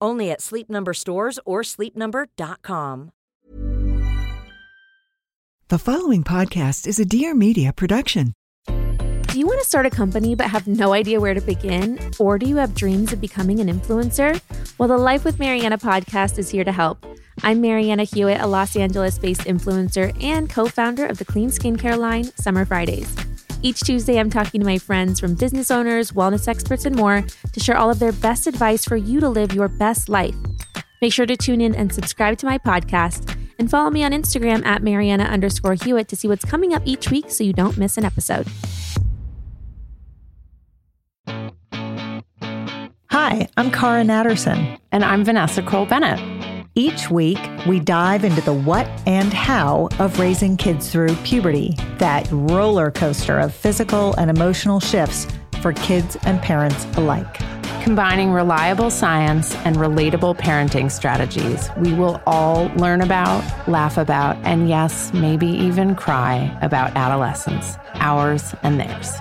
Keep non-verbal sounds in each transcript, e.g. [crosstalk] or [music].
Only at Sleep Number stores or sleepnumber.com. The following podcast is a Dear Media production. Do you want to start a company but have no idea where to begin? Or do you have dreams of becoming an influencer? Well, the Life with Marianna podcast is here to help. I'm Marianna Hewitt, a Los Angeles based influencer and co founder of the clean skincare line, Summer Fridays. Each Tuesday, I'm talking to my friends from business owners, wellness experts, and more to share all of their best advice for you to live your best life. Make sure to tune in and subscribe to my podcast and follow me on Instagram at Marianna underscore Hewitt to see what's coming up each week so you don't miss an episode. Hi, I'm Cara Natterson. And I'm Vanessa Kroll Bennett. Each week, we dive into the what and how of raising kids through puberty, that roller coaster of physical and emotional shifts for kids and parents alike. Combining reliable science and relatable parenting strategies, we will all learn about, laugh about, and yes, maybe even cry about adolescence, ours and theirs.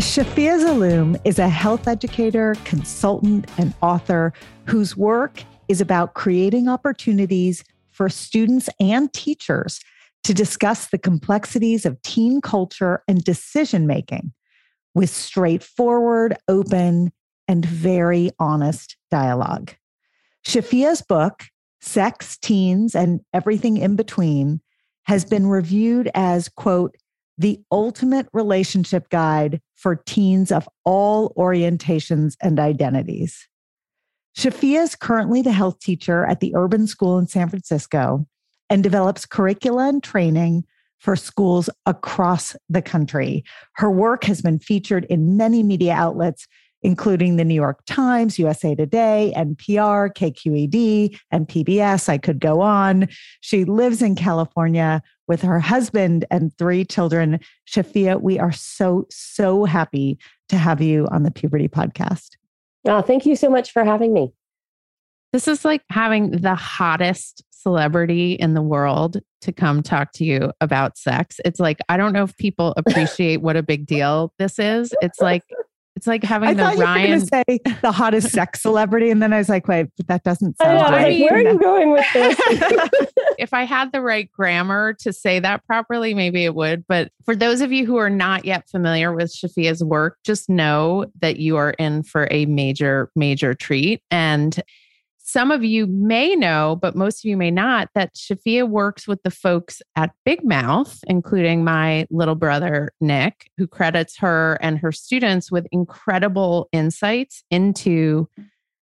Shafia Zaloom is a health educator, consultant, and author whose work is about creating opportunities for students and teachers to discuss the complexities of teen culture and decision making with straightforward, open, and very honest dialogue. Shafia's book, Sex, Teens, and Everything in Between, has been reviewed as, quote, the ultimate relationship guide for teens of all orientations and identities. Shafia is currently the health teacher at the Urban School in San Francisco and develops curricula and training for schools across the country. Her work has been featured in many media outlets, including the New York Times, USA Today, NPR, KQED, and PBS. I could go on. She lives in California with her husband and three children. Shafia, we are so, so happy to have you on the Puberty Podcast. Oh, thank you so much for having me. This is like having the hottest celebrity in the world to come talk to you about sex. It's like, I don't know if people [laughs] appreciate what a big deal this is. It's like it's like having I the thought Ryan. you were going to say the hottest sex celebrity, and then I was like, wait, but that doesn't sound know, I was right. like, where are you going with this? [laughs] [laughs] if I had the right grammar to say that properly, maybe it would. But for those of you who are not yet familiar with Shafia's work, just know that you are in for a major, major treat. And some of you may know, but most of you may not, that Shafia works with the folks at Big Mouth, including my little brother, Nick, who credits her and her students with incredible insights into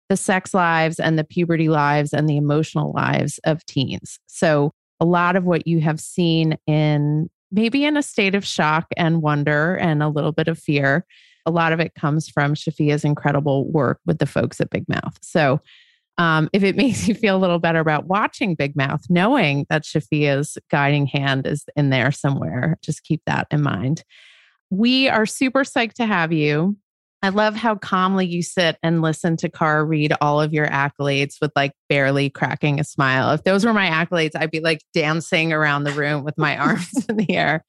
the sex lives and the puberty lives and the emotional lives of teens. So, a lot of what you have seen in maybe in a state of shock and wonder and a little bit of fear, a lot of it comes from Shafia's incredible work with the folks at Big Mouth. So, um, if it [laughs] makes you feel a little better about watching Big Mouth, knowing that Shafia's guiding hand is in there somewhere, just keep that in mind. We are super psyched to have you. I love how calmly you sit and listen to Cara read all of your accolades with like barely cracking a smile. If those were my accolades, I'd be like dancing around the room with my [laughs] arms in the air.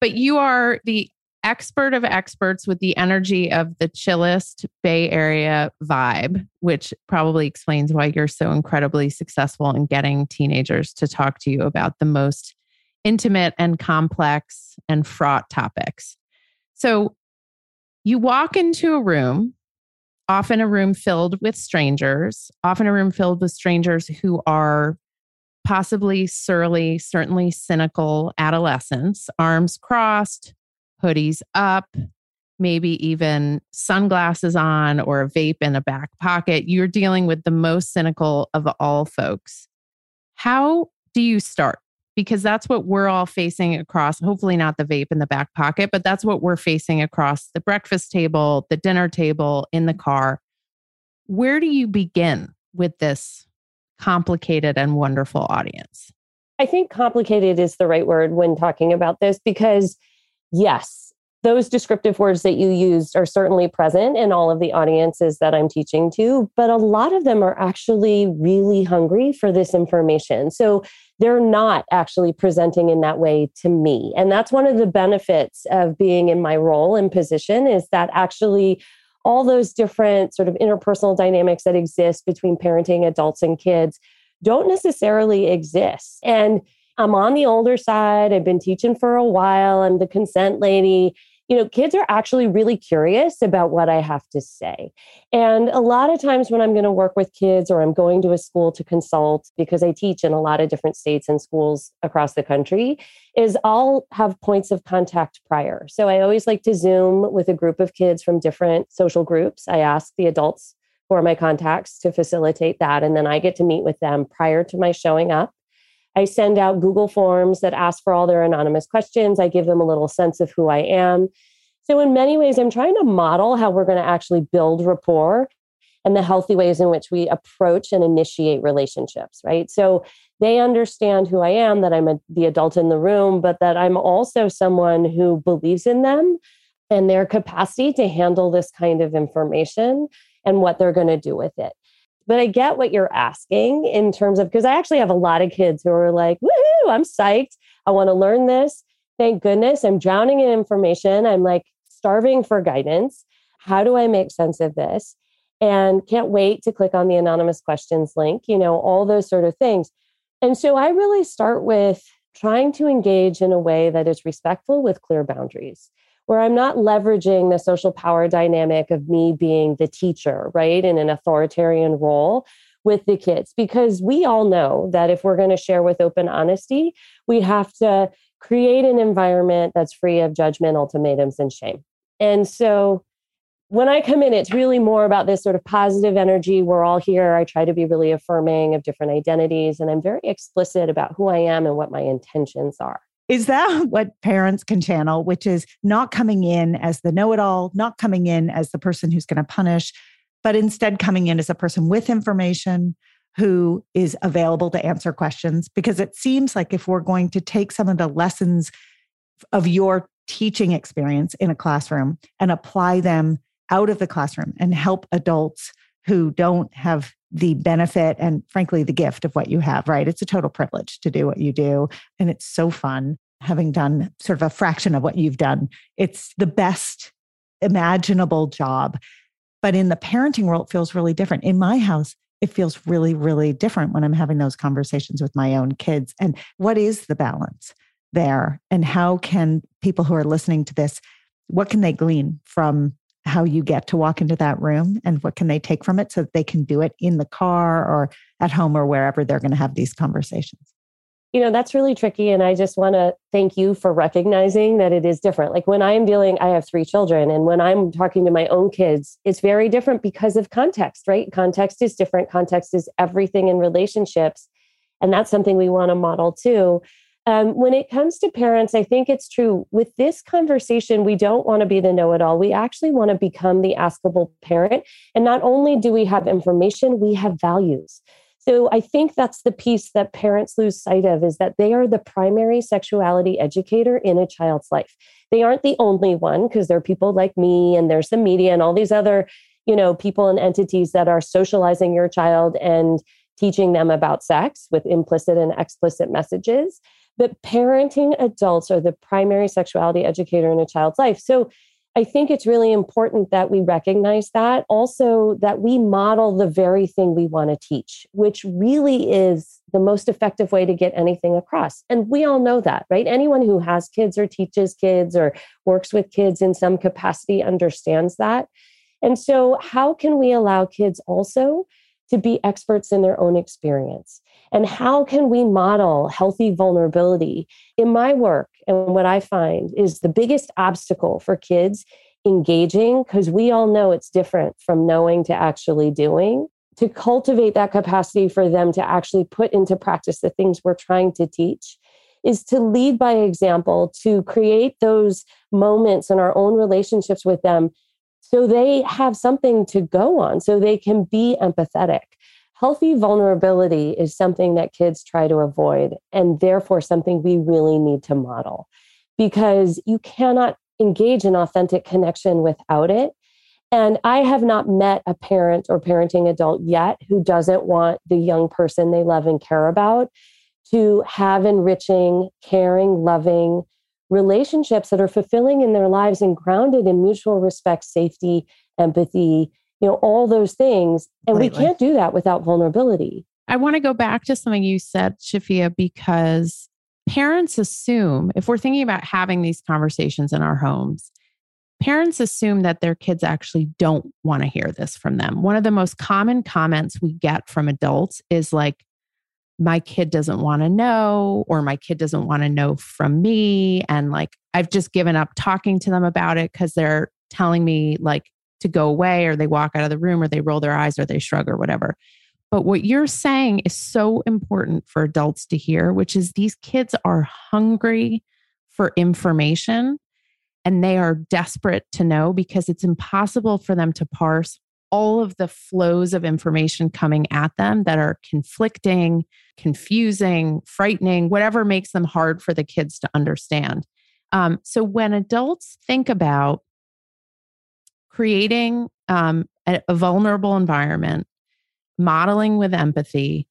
But you are the expert of experts with the energy of the chillest Bay Area vibe, which probably explains why you're so incredibly successful in getting teenagers to talk to you about the most intimate and complex and fraught topics. So you walk into a room, often a room filled with strangers, often a room filled with strangers who are possibly surly, certainly cynical adolescents, arms crossed, hoodies up, maybe even sunglasses on or a vape in a back pocket. You're dealing with the most cynical of all folks. How do you start? Because that's what we're all facing across, hopefully not the vape in the back pocket, but that's what we're facing across the breakfast table, the dinner table, in the car. Where do you begin with this complicated and wonderful audience? I think complicated is the right word when talking about this because, yes, those descriptive words that you used are certainly present in all of the audiences that I'm teaching to, but a lot of them are actually really hungry for this information. So they're not actually presenting in that way to me. And that's one of the benefits of being in my role and position is that actually all those different sort of interpersonal dynamics that exist between parenting adults and kids don't necessarily exist. And I'm on the older side. I've been teaching for a while. I'm the consent lady you know, kids are actually really curious about what I have to say. And a lot of times when I'm going to work with kids or I'm going to a school to consult, because I teach in a lot of different states and schools across the country, is I'll have points of contact prior. So I always like to Zoom with a group of kids from different social groups. I ask the adults for my contacts to facilitate that. And then I get to meet with them prior to my showing up. I send out Google Forms that ask for all their anonymous questions. I give them a little sense of who I am. So, in many ways, I'm trying to model how we're going to actually build rapport and the healthy ways in which we approach and initiate relationships, right? So, they understand who I am, that I'm a, the adult in the room, but that I'm also someone who believes in them and their capacity to handle this kind of information and what they're going to do with it. But I get what you're asking in terms of because I actually have a lot of kids who are like, woohoo, I'm psyched. I want to learn this. Thank goodness. I'm drowning in information. I'm like starving for guidance. How do I make sense of this? And can't wait to click on the anonymous questions link, you know, all those sort of things. And so I really start with trying to engage in a way that is respectful with clear boundaries where I'm not leveraging the social power dynamic of me being the teacher, right, in an authoritarian role with the kids. Because we all know that if we're going to share with open honesty, we have to create an environment that's free of judgment, ultimatums, and shame. And so when I come in, it's really more about this sort of positive energy. We're all here. I try to be really affirming of different identities, and I'm very explicit about who I am and what my intentions are. Is that [laughs] what parents can channel, which is not coming in as the know it all, not coming in as the person who's going to punish, but instead coming in as a person with information who is available to answer questions? Because it seems like if we're going to take some of the lessons of your teaching experience in a classroom and apply them out of the classroom and help adults who don't have the benefit and frankly the gift of what you have right? It's a total privilege to do what you do and it's so fun having done sort of a fraction of what you've done. It's the best imaginable job but in the parenting world it feels really different. In my house it feels really really different when i'm having those conversations with my own kids. And what is the balance there? And how can people who are listening to this what can they glean from how you get to walk into that room and what can they take from it so that they can do it in the car or at home or wherever they're going to have these conversations. You know that's really tricky and i just want to thank you for recognizing that it is different. Like when i'm dealing i have three children and when i'm talking to my own kids it's very different because of context right? Context is different. Context is everything in relationships and that's something we want to model too um, when it comes to parents, I think it's true. With this conversation, we don't want to be the know it all. We actually want to become the askable parent. And not only do we have information, we have values. So I think that's the piece that parents lose sight of is that they are the primary sexuality educator in a child's life. They aren't the only one because there are people like me and there's the media and all these other, you know, people and entities that are socializing your child and teaching them about sex with implicit and explicit messages that parenting adults are the primary sexuality educator in a child's life. So I think it's really important that we recognize that. Also, that we model the very thing we want to teach, which really is the most effective way to get anything across. And we all know that, right? Anyone who has kids or teaches kids or works with kids in some capacity understands that. And so, how can we allow kids also to be experts in their own experience? And how can we model healthy vulnerability? In my work, and what I find is the biggest obstacle for kids engaging, because we all know it's different from knowing to actually doing, to cultivate that capacity for them to actually put into practice the things we're trying to teach is to lead by example, to create those moments in our own relationships with them so they have something to go on, so they can be empathetic. Healthy vulnerability is something that kids try to avoid, and therefore something we really need to model because you cannot engage in authentic connection without it. And I have not met a parent or parenting adult yet who doesn't want the young person they love and care about to have enriching, caring, loving relationships that are fulfilling in their lives and grounded in mutual respect, safety, empathy, you know, all those things. And we can't do that without vulnerability. I want to go back to something you said, Shafia, because parents assume, if we're thinking about having these conversations in our homes, parents assume that their kids actually don't want to hear this from them. One of the most common comments we get from adults is like, my kid doesn't want to know, or my kid doesn't want to know from me. And like, I've just given up talking to them about it because they're telling me like to go away, or they walk out of the room, or they roll their eyes, or they shrug, or whatever. But what you're saying is so important for adults to hear, which is these kids are hungry for information and they are desperate to know because it's impossible for them to parse all of the flows of information coming at them that are conflicting, confusing, frightening, whatever makes them hard for the kids to understand. Um, so when adults think about creating um, a, a vulnerable environment, modeling with empathy,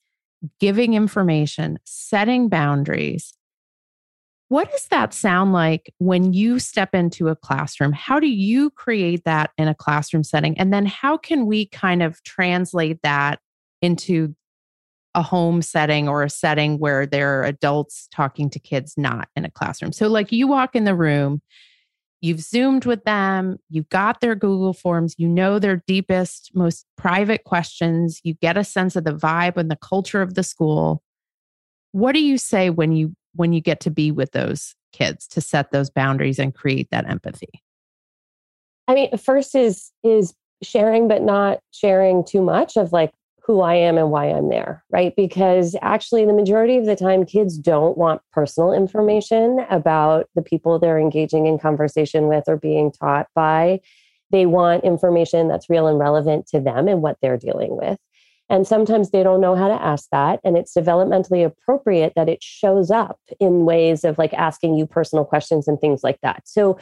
giving information, setting boundaries, what does that sound like when you step into a classroom? How do you create that in a classroom setting? And then how can we kind of translate that into a home setting or a setting where there are adults talking to kids not in a classroom? So, like you walk in the room, you've Zoomed with them, you've got their Google Forms, you know their deepest, most private questions, you get a sense of the vibe and the culture of the school. What do you say when you when you get to be with those kids to set those boundaries and create that empathy? I mean, first is is sharing but not sharing too much of like who I am and why I'm there, right? Because actually, the majority of the time, kids don't want personal information about the people they're engaging in conversation with or being taught by. They want information that's real and relevant to them and what they're dealing with. And sometimes they don't know how to ask that. And it's developmentally appropriate that it shows up in ways of like asking you personal questions and things like that. So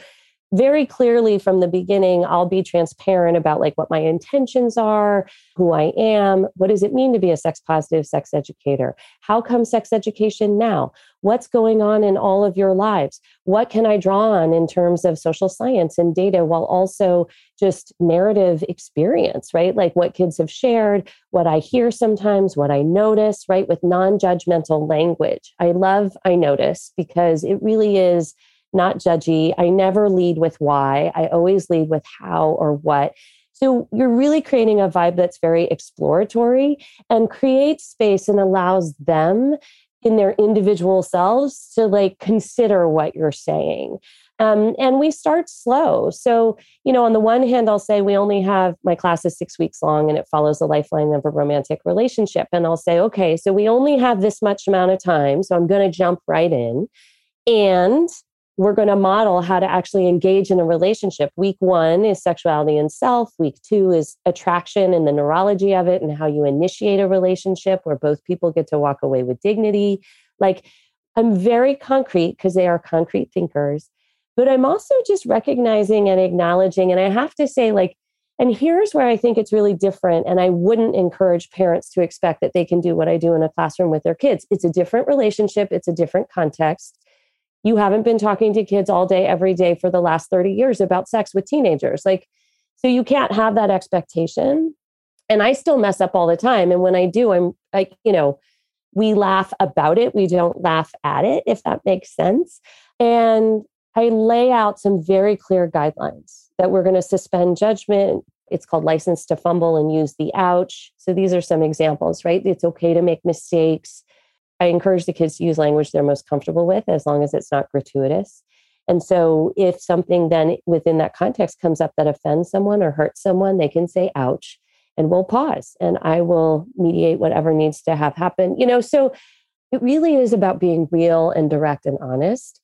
very clearly from the beginning, I'll be transparent about like what my intentions are, who I am, what does it mean to be a sex positive sex educator? How come sex education now? What's going on in all of your lives? What can I draw on in terms of social science and data while also just narrative experience, right? Like what kids have shared, what I hear sometimes, what I notice, right? With non judgmental language. I love I notice because it really is not judgy. I never lead with why, I always lead with how or what. So you're really creating a vibe that's very exploratory and creates space and allows them in their individual selves to like consider what you're saying. Um, and we start slow. So, you know, on the one hand, I'll say we only have my class is six weeks long and it follows the lifeline of a romantic relationship. And I'll say, okay, so we only have this much amount of time. So I'm going to jump right in. And we're going to model how to actually engage in a relationship. Week one is sexuality and self. Week two is attraction and the neurology of it and how you initiate a relationship where both people get to walk away with dignity. Like, I'm very concrete because they are concrete thinkers, but I'm also just recognizing and acknowledging. And I have to say, like, and here's where I think it's really different. And I wouldn't encourage parents to expect that they can do what I do in a classroom with their kids. It's a different relationship, it's a different context you haven't been talking to kids all day, every day for the last 30 years about sex with teenagers. Like, so you can't have that expectation. And I still mess up all the time. And when I do, I'm like, you know, we laugh about it. We don't laugh at it, if that makes sense. And I lay out some very clear guidelines that we're going to suspend judgment it's called license to fumble and use the ouch. So these are some examples, right? It's okay to make mistakes. I encourage the kids to use language they're most comfortable with as long as it's not gratuitous. And so if something then within that context comes up that offends someone or hurts someone, they can say ouch and we'll pause and I will mediate whatever needs to have happen. You know, so it really is about being real and direct and honest.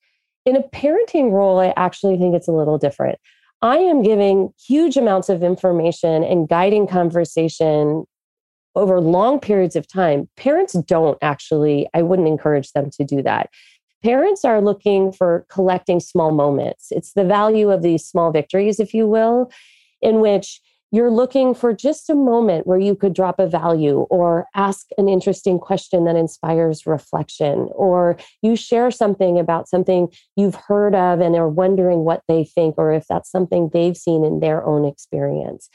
In a parenting role, I actually think it's a little different. I am giving huge amounts of information and guiding conversation over long periods of time. Parents don't actually, I wouldn't encourage them to do that. Parents are looking for collecting small moments. It's the value of these small victories, if you will, in which you're looking for just a moment where you could drop a value or ask an interesting question that inspires reflection, or you share something about something you've heard of and are wondering what they think, or if that's something they've seen in their own experience.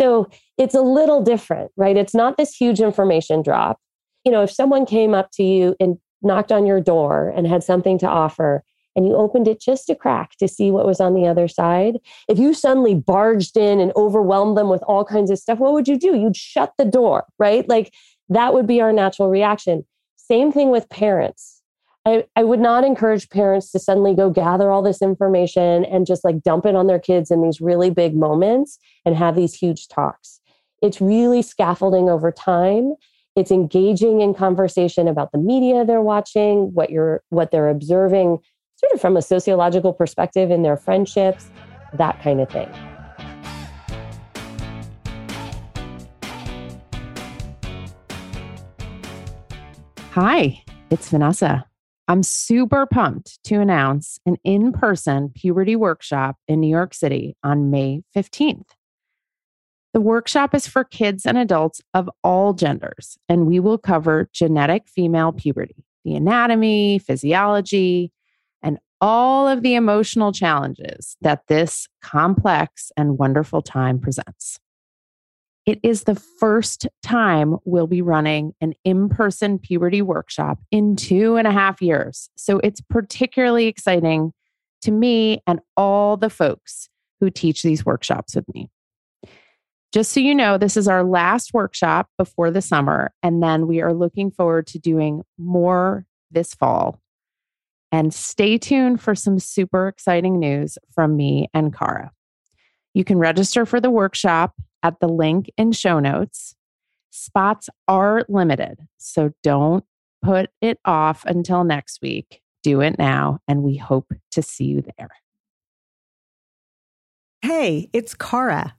So it's a little different, right? It's not this huge information drop. You know, if someone came up to you and knocked on your door and had something to offer, and you opened it just a crack to see what was on the other side, if you suddenly barged in and overwhelmed them with all kinds of stuff, what would you do? You'd shut the door, right? Like that would be our natural reaction. Same thing with parents. I, I would not encourage parents to suddenly go gather all this information and just like dump it on their kids in these really big moments and have these huge talks. It's really scaffolding over time it's engaging in conversation about the media they're watching what you're what they're observing sort of from a sociological perspective in their friendships, that kind of thing. Hi, it's Vanessa. I'm super pumped to announce an in person puberty workshop in New York City on May 15th. The workshop is for kids and adults of all genders, and we will cover genetic female puberty, the anatomy, physiology, and all of the emotional challenges that this complex and wonderful time presents. It is the first time we'll be running an in person puberty workshop in two and a half years. So it's particularly exciting to me and all the folks who teach these workshops with me. Just so you know, this is our last workshop before the summer, and then we are looking forward to doing more this fall and stay tuned for some super exciting news from me and Cara. You can register for the workshop at the link in show notes. Spots are limited, so don't put it off until next week. Do it now, and we hope to see you there. Hey, it's Cara.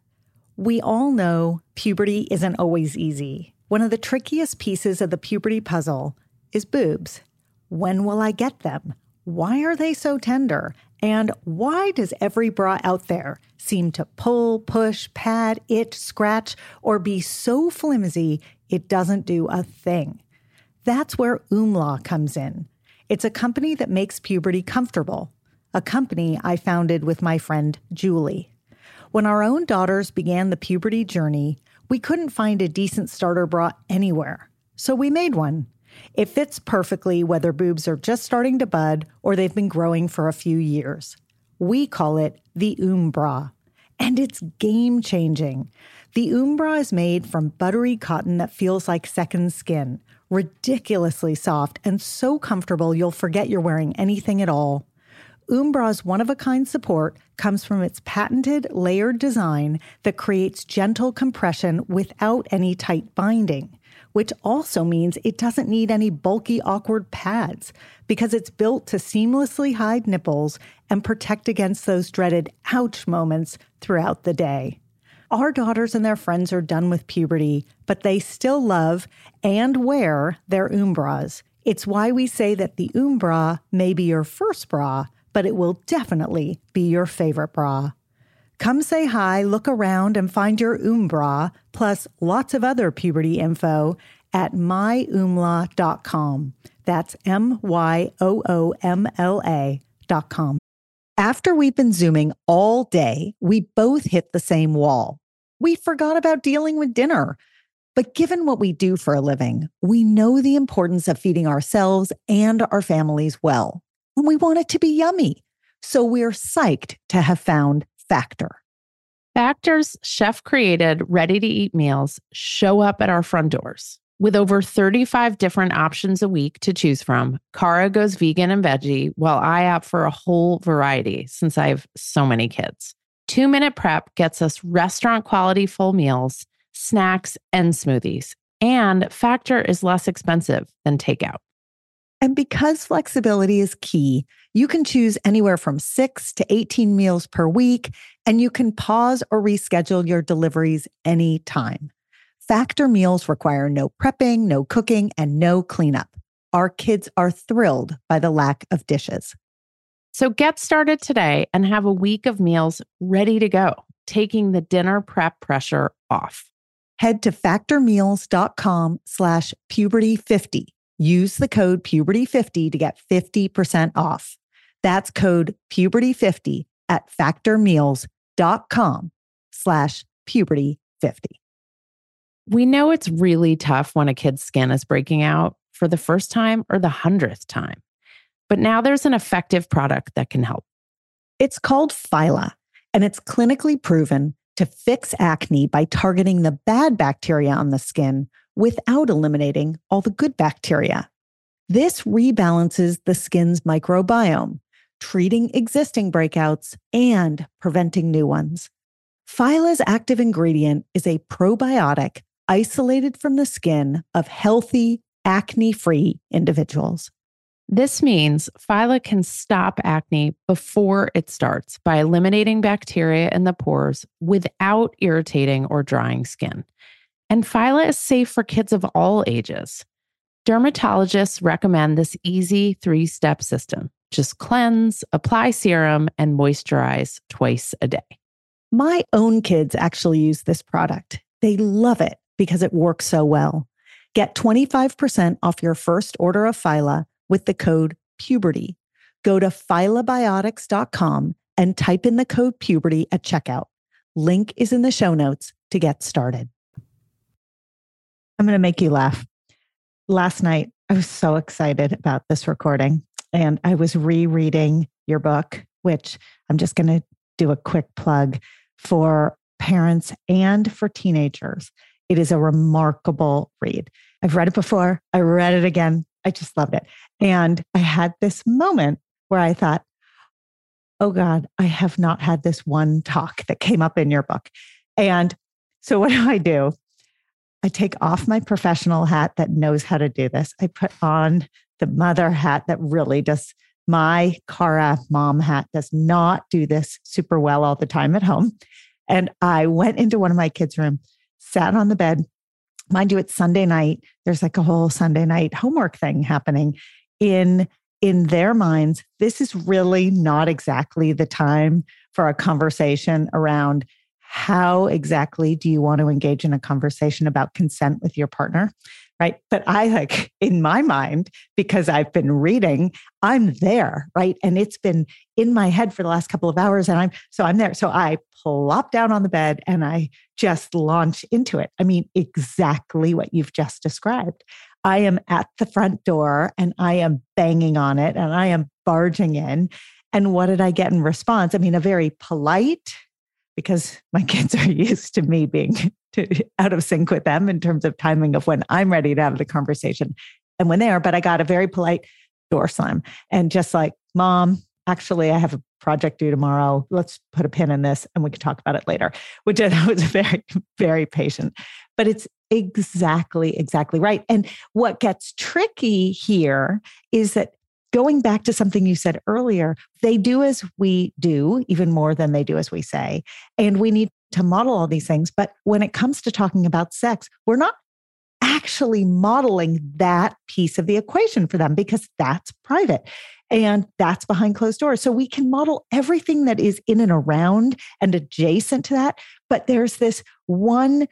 We all know puberty isn't always easy. One of the trickiest pieces of the puberty puzzle is boobs. When will I get them? Why are they so tender? And why does every bra out there seem to pull, push, pad, itch, scratch, or be so flimsy it doesn't do a thing? That's where Oomla comes in. It's a company that makes puberty comfortable, a company I founded with my friend Julie. When our own daughters began the puberty journey, we couldn't find a decent starter bra anywhere. So we made one it fits perfectly whether boobs are just starting to bud or they've been growing for a few years. We call it the Oombra, and it's game changing. The Oombra is made from buttery cotton that feels like second skin, ridiculously soft and so comfortable you'll forget you're wearing anything at all. Oombra's one of a kind support comes from its patented layered design that creates gentle compression without any tight binding which also means it doesn't need any bulky, awkward pads because it's built to seamlessly hide nipples and protect against those dreaded ouch moments throughout the day. Our daughters and their friends are done with puberty, but they still love and wear their Oombras. It's why we say that the Oombra may be your first bra, but it will definitely be your favorite bra. Come say hi, look around, and find your Oombra, plus lots of other puberty info at myoomla.com. That's M Y O O M L A.com. After we've been Zooming all day, we both hit the same wall. We forgot about dealing with dinner. But given what we do for a living, we know the importance of feeding ourselves and our families well. And we want it to be yummy. So we're psyched to have found Factor. Factor's chef created, ready to eat meals show up at our front doors. With over 35 different options a week to choose from, Cara goes vegan and veggie, while I opt for a whole variety since I have so many kids. Two minute prep gets us restaurant quality full meals, snacks, and smoothies. And Factor is less expensive than takeout. And because flexibility is key, you can choose anywhere from six to 18 meals per week, and you can pause or reschedule your deliveries anytime. Factor meals require no prepping, no cooking, and no cleanup. Our kids are thrilled by the lack of dishes. So get started today and have a week of meals ready to go, taking the dinner prep pressure off. Head to factormeals.com slash puberty50 Use the code puberty50 to get 50% off. That's code puberty50 at factormeals.com slash puberty50. We know it's really tough when a kid's skin is breaking out for the first time or the hundredth time. But now there's an effective product that can help. It's called Phyla, and it's clinically proven to fix acne by targeting the bad bacteria on the skin without eliminating all the good bacteria. This rebalances the skin's microbiome, treating existing breakouts and preventing new ones. Phyla's active ingredient is a probiotic isolated from the skin of healthy, acne free individuals. This means Phyla can stop acne before it starts by eliminating bacteria in the pores without irritating or drying skin. And Phyla is safe for kids of all ages. Dermatologists recommend this easy three step system just cleanse, apply serum, and moisturize twice a day. My own kids actually use this product. They love it because it works so well. Get 25% off your first order of Phyla with the code PUBERTY. Go to phylabiotics.com and type in the code PUBERTY at checkout. Link is in the show notes to get started. I'm going to make you laugh. Last night, I was so excited about this recording, and I was rereading your book, which I'm just going to do a quick plug for parents and for teenagers. It is a remarkable read. I've read it before, I read it again. I just loved it. And I had this moment where I thought, oh God, I have not had this one talk that came up in your book. And so, what do I do? I take off my professional hat that knows how to do this. I put on the mother hat that really does. My Cara mom hat does not do this super well all the time at home. And I went into one of my kids' room, sat on the bed. Mind you, it's Sunday night. There's like a whole Sunday night homework thing happening in in their minds. This is really not exactly the time for a conversation around how exactly do you want to engage in a conversation about consent with your partner? Right. But I like in my mind, because I've been reading, I'm there. Right. And it's been in my head for the last couple of hours. And I'm so I'm there. So I plop down on the bed and I just launch into it. I mean, exactly what you've just described. I am at the front door and I am banging on it and I am barging in. And what did I get in response? I mean, a very polite, because my kids are [laughs] used to me being [laughs] out of sync with them in terms of timing of when I'm ready to have the conversation and when they are. But I got a very polite door slam and just like, Mom, actually, I have a project due tomorrow. Let's put a pin in this and we can talk about it later, which I was [laughs] very, very patient. But it's exactly, exactly right. And what gets tricky here is that going back to something you said earlier, they do as we do, even more than they do as we say. And we need to model all these things. But when it comes to talking about sex, we're not actually modeling that piece of the equation for them because that's private and that's behind closed doors. So we can model everything that is in and around and adjacent to that. But there's this one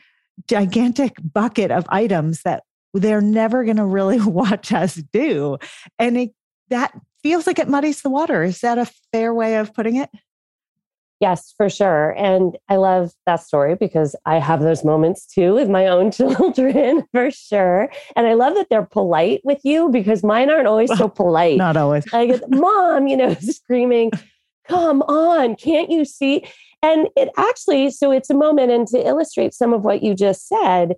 gigantic bucket of items that they're never going to really [laughs] watch us do. And it that feels like it muddies the water. Is that a fair way of putting it? Yes, for sure. And I love that story because I have those moments too with my own [laughs] children, for sure. And I love that they're polite with you because mine aren't always so [laughs] polite. Not always. I get, [laughs] mom, you know, screaming, come on, can't you see? And it actually, so it's a moment, and to illustrate some of what you just said,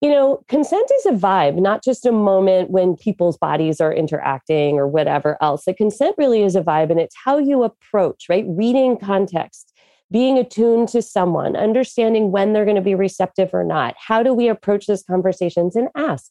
you know, consent is a vibe, not just a moment when people's bodies are interacting or whatever else. The consent really is a vibe, and it's how you approach, right? Reading context, being attuned to someone, understanding when they're going to be receptive or not. How do we approach those conversations and ask?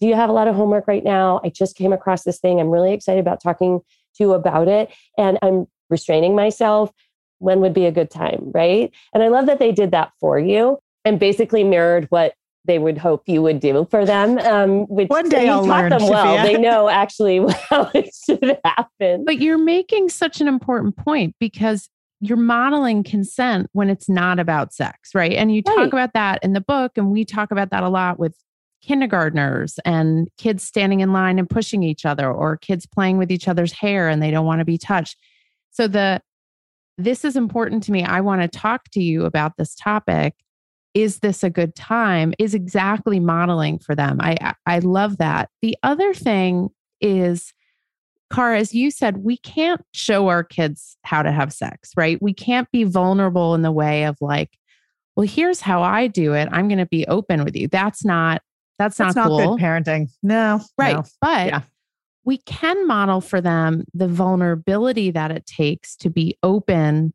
Do you have a lot of homework right now? I just came across this thing. I'm really excited about talking to you about it. And I'm restraining myself. When would be a good time? Right. And I love that they did that for you and basically mirrored what they would hope you would do for them. Um, which one day I'll taught learn. Them well, Shafia. they know [laughs] actually [laughs] how it should happen. But you're making such an important point because you're modeling consent when it's not about sex, right? And you talk Right. about that in the book, and we talk about that a lot with kindergartners and kids standing in line and pushing each other, or kids playing with each other's hair and they don't want to be touched. So the this is important to me. I want to talk to you about this topic. Is this a good time? Is exactly modeling for them. I I- love that. The other thing is Cara, as you said, we can't show our kids how to have sex, right? We can't be vulnerable in the way of like, well, here's how I do it. I'm going to be open with you. That's not that's, That's not not cool. good parenting. No. Right. no. But Yeah. we can model for them the vulnerability that it takes to be open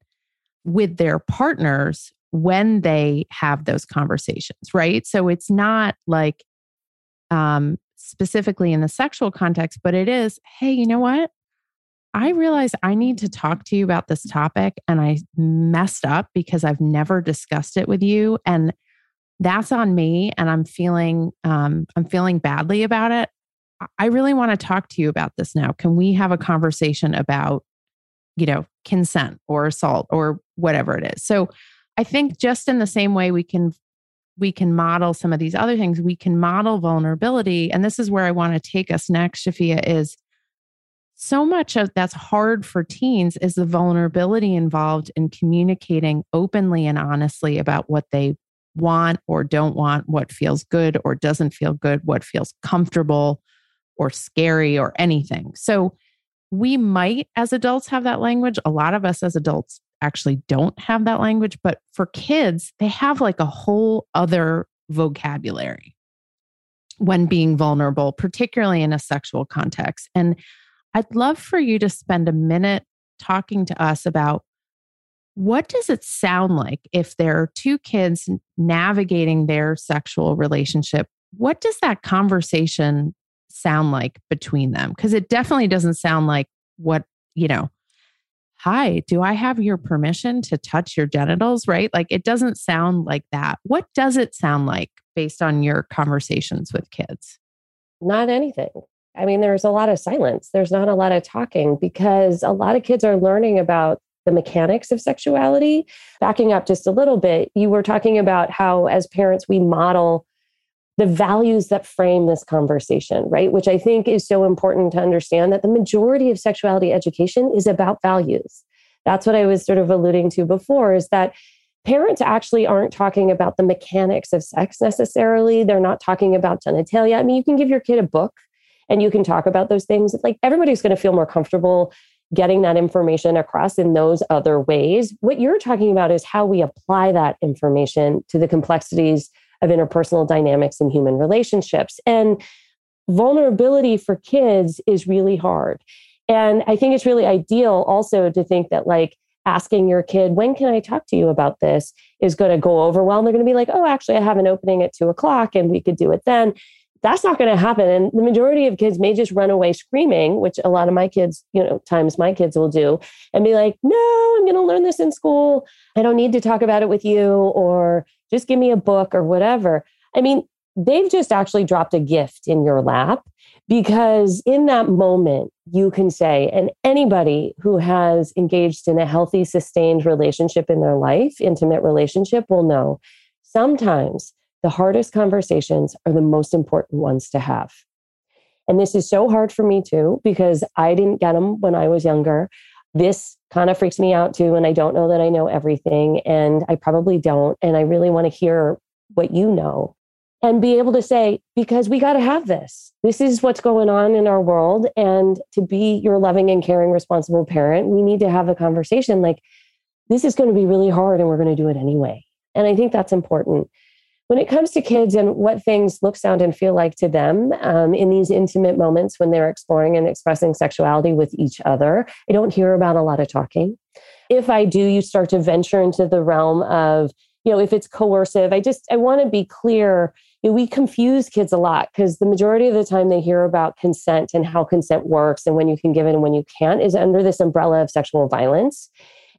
with their partners when they have those conversations, right? So it's not like um, specifically in the sexual context, but it is, hey, you know what? I realize I need to talk to you about this topic and I messed up because I've never discussed it with you. And that's on me. And I'm feeling, um, I'm feeling badly about it. I- really want to talk to you about this now. Can we have a conversation about, you know, consent or assault or whatever it is? So I think just in the same way we can we can model some of these other things, we can model vulnerability. And this is where I want to take us next, Shafia, is so much of that's hard for teens is the vulnerability involved in communicating openly and honestly about what they want or don't want, what feels good or doesn't feel good, what feels comfortable or scary or anything. So we might, as adults, have that language. A lot of us as adults actually don't have that language, but for kids, they have like a whole other vocabulary when being vulnerable, particularly in a sexual context. And I'd love for you to spend a minute talking to us about what does it sound like if there are two kids navigating their sexual relationship? What does that conversation sound like between them? Because it definitely doesn't sound like what, you know, hi, do I have your permission to touch your genitals? Right? Like it doesn't sound like that. What does it sound like based on your conversations with kids? Not anything. I mean, there's a lot of silence. There's not a lot of talking because a lot of kids are learning about the mechanics of sexuality. Backing up just a little bit, you were talking about how, as parents, we model the values that frame this conversation, right? Which I think is so important to understand that the majority of sexuality education is about values. That's what I was sort of alluding to before is that parents actually aren't talking about the mechanics of sex necessarily. They're not talking about genitalia. I mean, you can give your kid a book and you can talk about those things. Like everybody's going to feel more comfortable getting that information across in those other ways. What you're talking about is how we apply that information to the complexities of interpersonal dynamics and human relationships. And vulnerability for kids is really hard. And I think it's really ideal also to think that, like, asking your kid, when can I talk to you about this, is going to go over well. And they're going to be like, oh, actually, I have an opening at two o'clock and we could do it then. That's not going to happen. And the majority of kids may just run away screaming, which a lot of my kids, you know, times my kids will do, and be like, no, I'm going to learn this in school. I don't need to talk about it with you, or just give me a book or whatever. I mean, they've just actually dropped a gift in your lap because in that moment, you can say, and anybody who has engaged in a healthy, sustained relationship in their life, intimate relationship, will know sometimes the hardest conversations are the most important ones to have. And this is so hard for me too, because I didn't get them when I was younger. This kind of freaks me out too. And I don't know that I know everything. And I probably don't. And I really want to hear what you know and be able to say, because we got to have this. This is what's going on in our world. And to be your loving and caring, responsible parent, we need to have a conversation like, this is going to be really hard and we're going to do it anyway. And I think that's important. When it comes to kids and what things look, sound, and feel like to them um, in these intimate moments when they're exploring and expressing sexuality with each other, I don't hear about a lot of talking. If I do, you start to venture into the realm of, you know, if it's coercive, I just, I want to be clear. You know, we confuse kids a lot because the majority of the time they hear about consent and how consent works and when you can give it and when you can't is under this umbrella of sexual violence.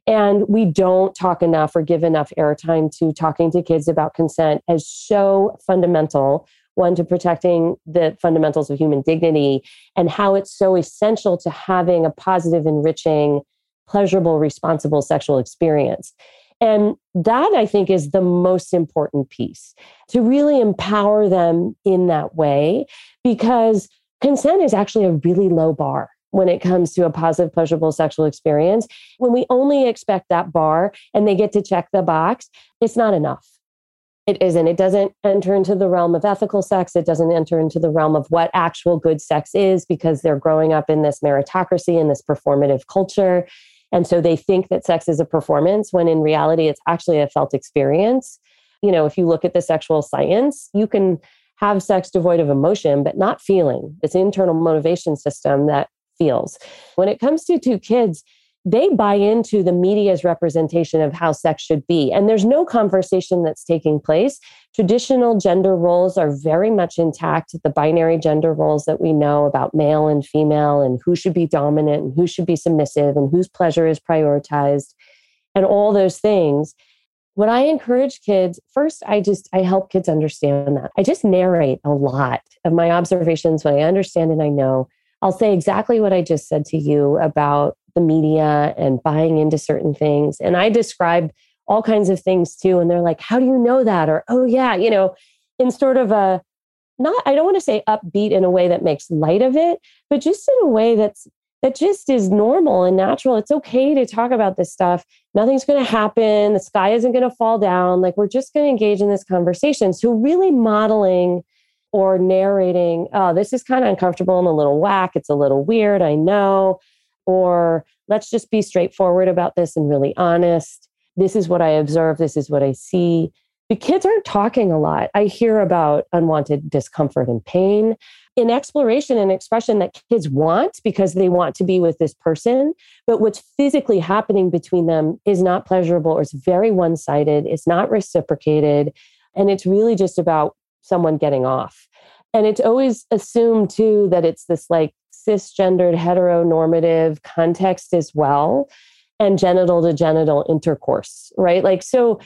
And we don't talk enough or give enough airtime to talking to kids about consent as so fundamental one to protecting the fundamentals of human dignity and how it's so essential to having a positive enriching pleasurable responsible sexual experience. And that i think is the most important piece to really empower them in that way because consent is actually a really low bar when it comes to a positive, pleasurable sexual experience. When we only expect that bar and they get to check the box, it's not enough. It isn't. It doesn't enter into the realm of ethical sex. It doesn't enter into the realm of what actual good sex is because they're growing up in this meritocracy and this performative culture. And so they think that sex is a performance when in reality, it's actually a felt experience. You know, if you look at the sexual science, you can have sex devoid of emotion, but not feeling. It's internal motivation system that feels. When it comes to two kids, they buy into the media's representation of how sex should be. And there's no conversation that's taking place. Traditional gender roles are very much intact. The binary gender roles that we know about male and female, and who should be dominant and who should be submissive, and whose pleasure is prioritized, and all those things. When I encourage kids, first, I just I help kids understand that. I just narrate a lot of my observations when I understand and I know I'll say exactly what I just said to you about the media and buying into certain things. And I describe all kinds of things too. And they're like, how do you know that? Or, oh, yeah, you know, in sort of a not, I don't want to say upbeat in a way that makes light of it, but just in a way that's that just is normal and natural. It's okay to talk about this stuff. Nothing's going to happen. The sky isn't going to fall down. Like, we're just going to engage in this conversation. So, really modeling or narrating, oh, this is kind of uncomfortable and a little whack. It's a little weird. I know. Or let's just be straightforward about this and really honest. This is what I observe. This is what I see. The kids aren't talking a lot. I hear about unwanted discomfort and pain in exploration and expression that kids want because they want to be with this person. But what's physically happening between them is not pleasurable or it's very one sided, it's not reciprocated. And it's really just about someone getting off. And it's always assumed too that it's this like cisgendered heteronormative context as well and genital to genital intercourse, right? Like, so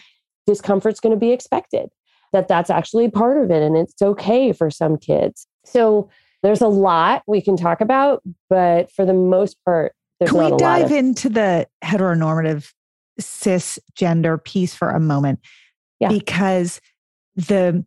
discomfort's going to be expected, that that's actually part of it. And it's okay for some kids. So there's a lot we can talk about, but for the most part, can we dive of- into the heteronormative cisgender piece for a moment? Yeah. Because the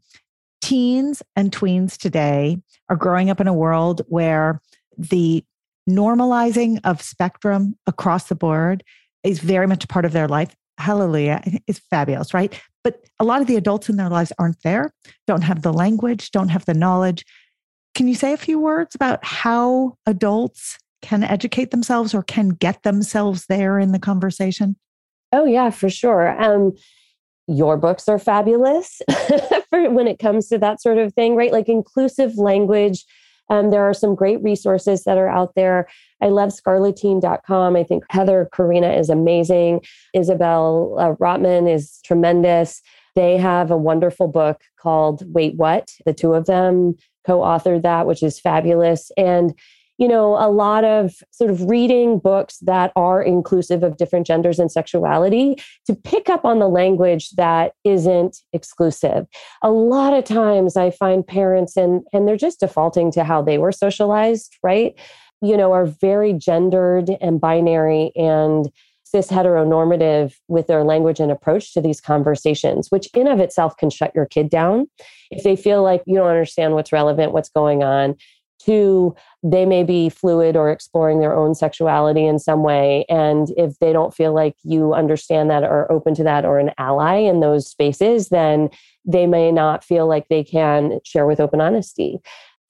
teens and tweens today are growing up in a world where the normalizing of spectrum across the board is very much part of their life. Hallelujah. It's fabulous, right? But a lot of the adults in their lives aren't there, don't have the language, don't have the knowledge. Can you say a few words about how adults can educate themselves or can get themselves there in the conversation? Oh, yeah, for sure. Um, your books are fabulous [laughs] for when it comes to that sort of thing, right? Like inclusive language. Um, there are some great resources that are out there. I love scarleteen.com. I think Heather Corinna is amazing. Isabel uh, Rotman is tremendous. They have a wonderful book called Wait What? The two of them co authored that, which is fabulous. And you know, a lot of sort of reading books that are inclusive of different genders and sexuality to pick up on the language that isn't exclusive. A lot of times I find parents and and they're just defaulting to how they were socialized, right? You know, are very gendered and binary and cis heteronormative with their language and approach to these conversations, which in of itself can shut your kid down. If they feel like you don't understand what's relevant, what's going on, Two, they may be fluid or exploring their own sexuality in some way. And if they don't feel like you understand that or open to that or an ally in those spaces, then they may not feel like they can share with open honesty.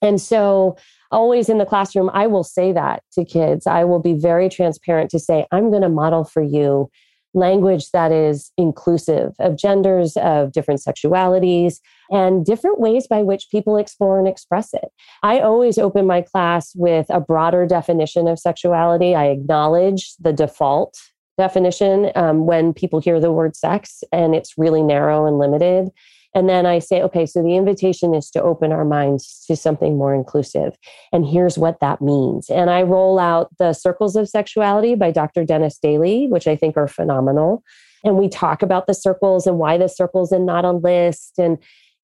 And so, always in the classroom, I will say that to kids. I will be very transparent to say, I'm going to model for you language that is inclusive of genders, of different sexualities, and different ways by which people explore and express it. I always open my class with a broader definition of sexuality. I acknowledge the default definition um, when people hear the word sex, and it's really narrow and limited. And then I say, okay, so the invitation is to open our minds to something more inclusive. And here's what that means. And I roll out the Circles of Sexuality by Dr. Dennis Dailey, which I think are phenomenal. And we talk about the circles and why the circles and not a list. And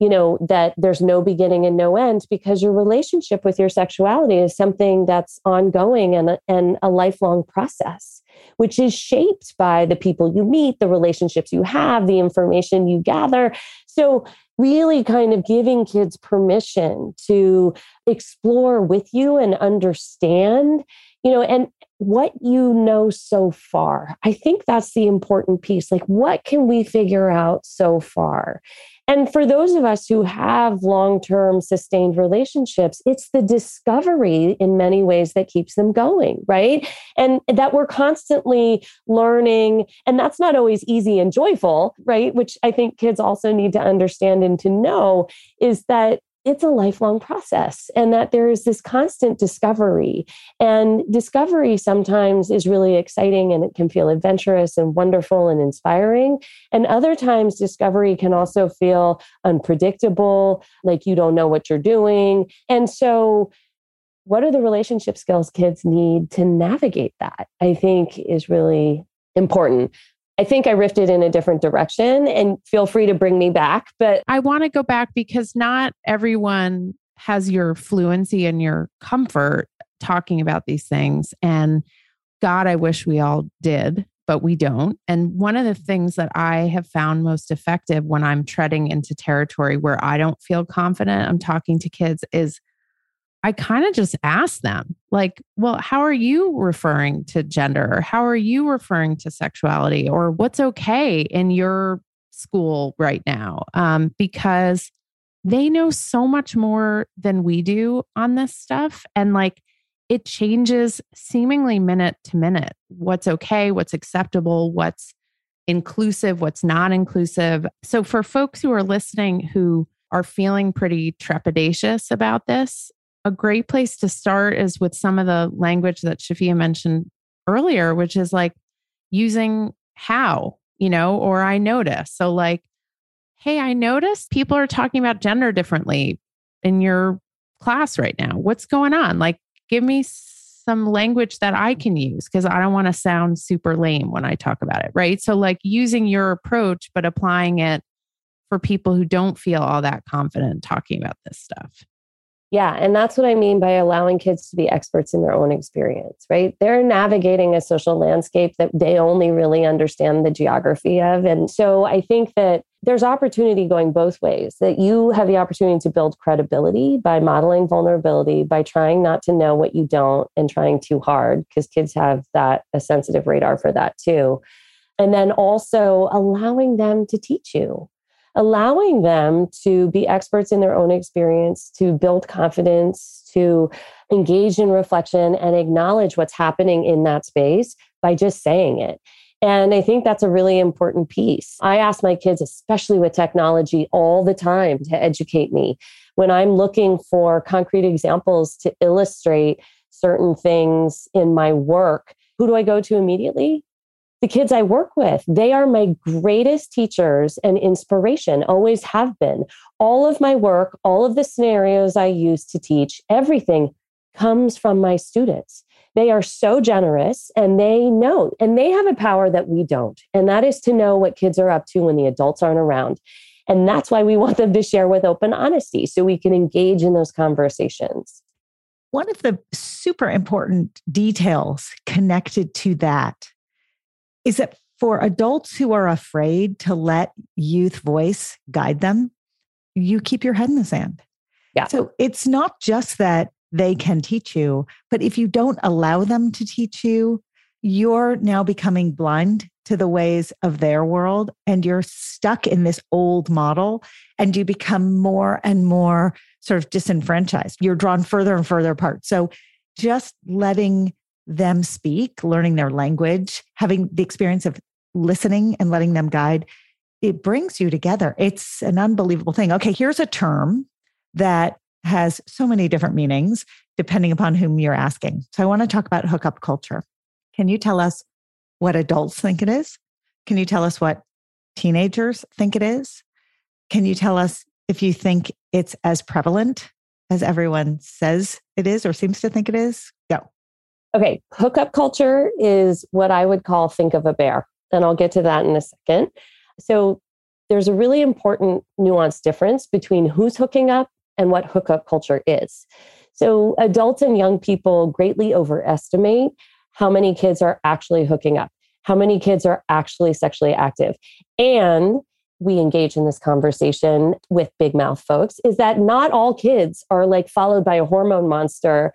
you know that there's no beginning and no end because your relationship with your sexuality is something that's ongoing and, and a lifelong process which is shaped by the people you meet the relationships you have the information you gather so really kind of giving kids permission to explore with you and understand you know and what you know so far. I think that's the important piece. Like, what can we figure out so far? And for those of us who have long term sustained relationships, it's the discovery in many ways that keeps them going, right? And that we're constantly learning. And that's not always easy and joyful, right? Which I think kids also need to understand and to know is that it's a lifelong process and that there is this constant discovery. And discovery sometimes is really exciting and it can feel adventurous and wonderful and inspiring. And other times, discovery can also feel unpredictable, like you don't know what you're doing. And so, what are the relationship skills kids need to navigate that? I think is really important. I think I rifted in a different direction and feel free to bring me back. But I want to go back because not everyone has your fluency and your comfort talking about these things. And God, I wish we all did, but we don't. And one of the things that I have found most effective when I'm treading into territory where I don't feel confident, I'm talking to kids, is I kind of just ask them, like, well, how are you referring to gender? Or how are you referring to sexuality? Or what's okay in your school right now? Um, because they know so much more than we do on this stuff. And like, it changes seemingly minute to minute what's okay, what's acceptable, what's inclusive, what's not inclusive. So, for folks who are listening who are feeling pretty trepidatious about this, a great place to start is with some of the language that Shafia mentioned earlier, which is like using how, you know, or I notice. So, like, hey, I noticed people are talking about gender differently in your class right now. What's going on? Like, give me some language that I can use because I don't want to sound super lame when I talk about it. Right. So, like, using your approach, but applying it for people who don't feel all that confident talking about this stuff. Yeah. And that's what I mean by allowing kids to be experts in their own experience, right? They're navigating a social landscape that they only really understand the geography of. And so I think that there's opportunity going both ways, that you have the opportunity to build credibility by modeling vulnerability, by trying not to know what you don't and trying too hard, because kids have that, a sensitive radar for that too. And then also allowing them to teach you allowing them to be experts in their own experience, to build confidence, to engage in reflection and acknowledge what's happening in that space by just saying it. And I think that's a really important piece. I ask my kids, especially with technology, all the time to educate me. When I'm looking for concrete examples to illustrate certain things in my work, who do I go to immediately? The kids I work with, they are my greatest teachers and inspiration, always have been. All of my work, all of the scenarios I use to teach, everything comes from my students. They are so generous and they know, and they have a power that we don't. And that is to know what kids are up to when the adults aren't around. And that's why we want them to share with open honesty so we can engage in those conversations. One of the super important details connected to that is that for adults who are afraid to let youth voice guide them, you keep your head in the sand. Yeah. So it's not just that they can teach you, but if you don't allow them to teach you, you're now becoming blind to the ways of their world and you're stuck in this old model and you become more and more sort of disenfranchised. You're drawn further and further apart. So just letting them speak, learning their language, having the experience of listening and letting them guide, it brings you together. It's an unbelievable thing. Okay, here's a term that has so many different meanings depending upon whom you're asking. So I want to talk about hookup culture. Can you tell us what adults think it is? Can you tell us what teenagers think it is? Can you tell us if you think it's as prevalent as everyone says it is or seems to think it is? Go. Okay, hookup culture is what I would call think of a bear. And I'll get to that in a second. So there's a really important nuance difference between who's hooking up and what hookup culture is. So adults and young people greatly overestimate how many kids are actually hooking up, how many kids are actually sexually active. And we engage in this conversation with big mouth folks is that not all kids are like followed by a hormone monster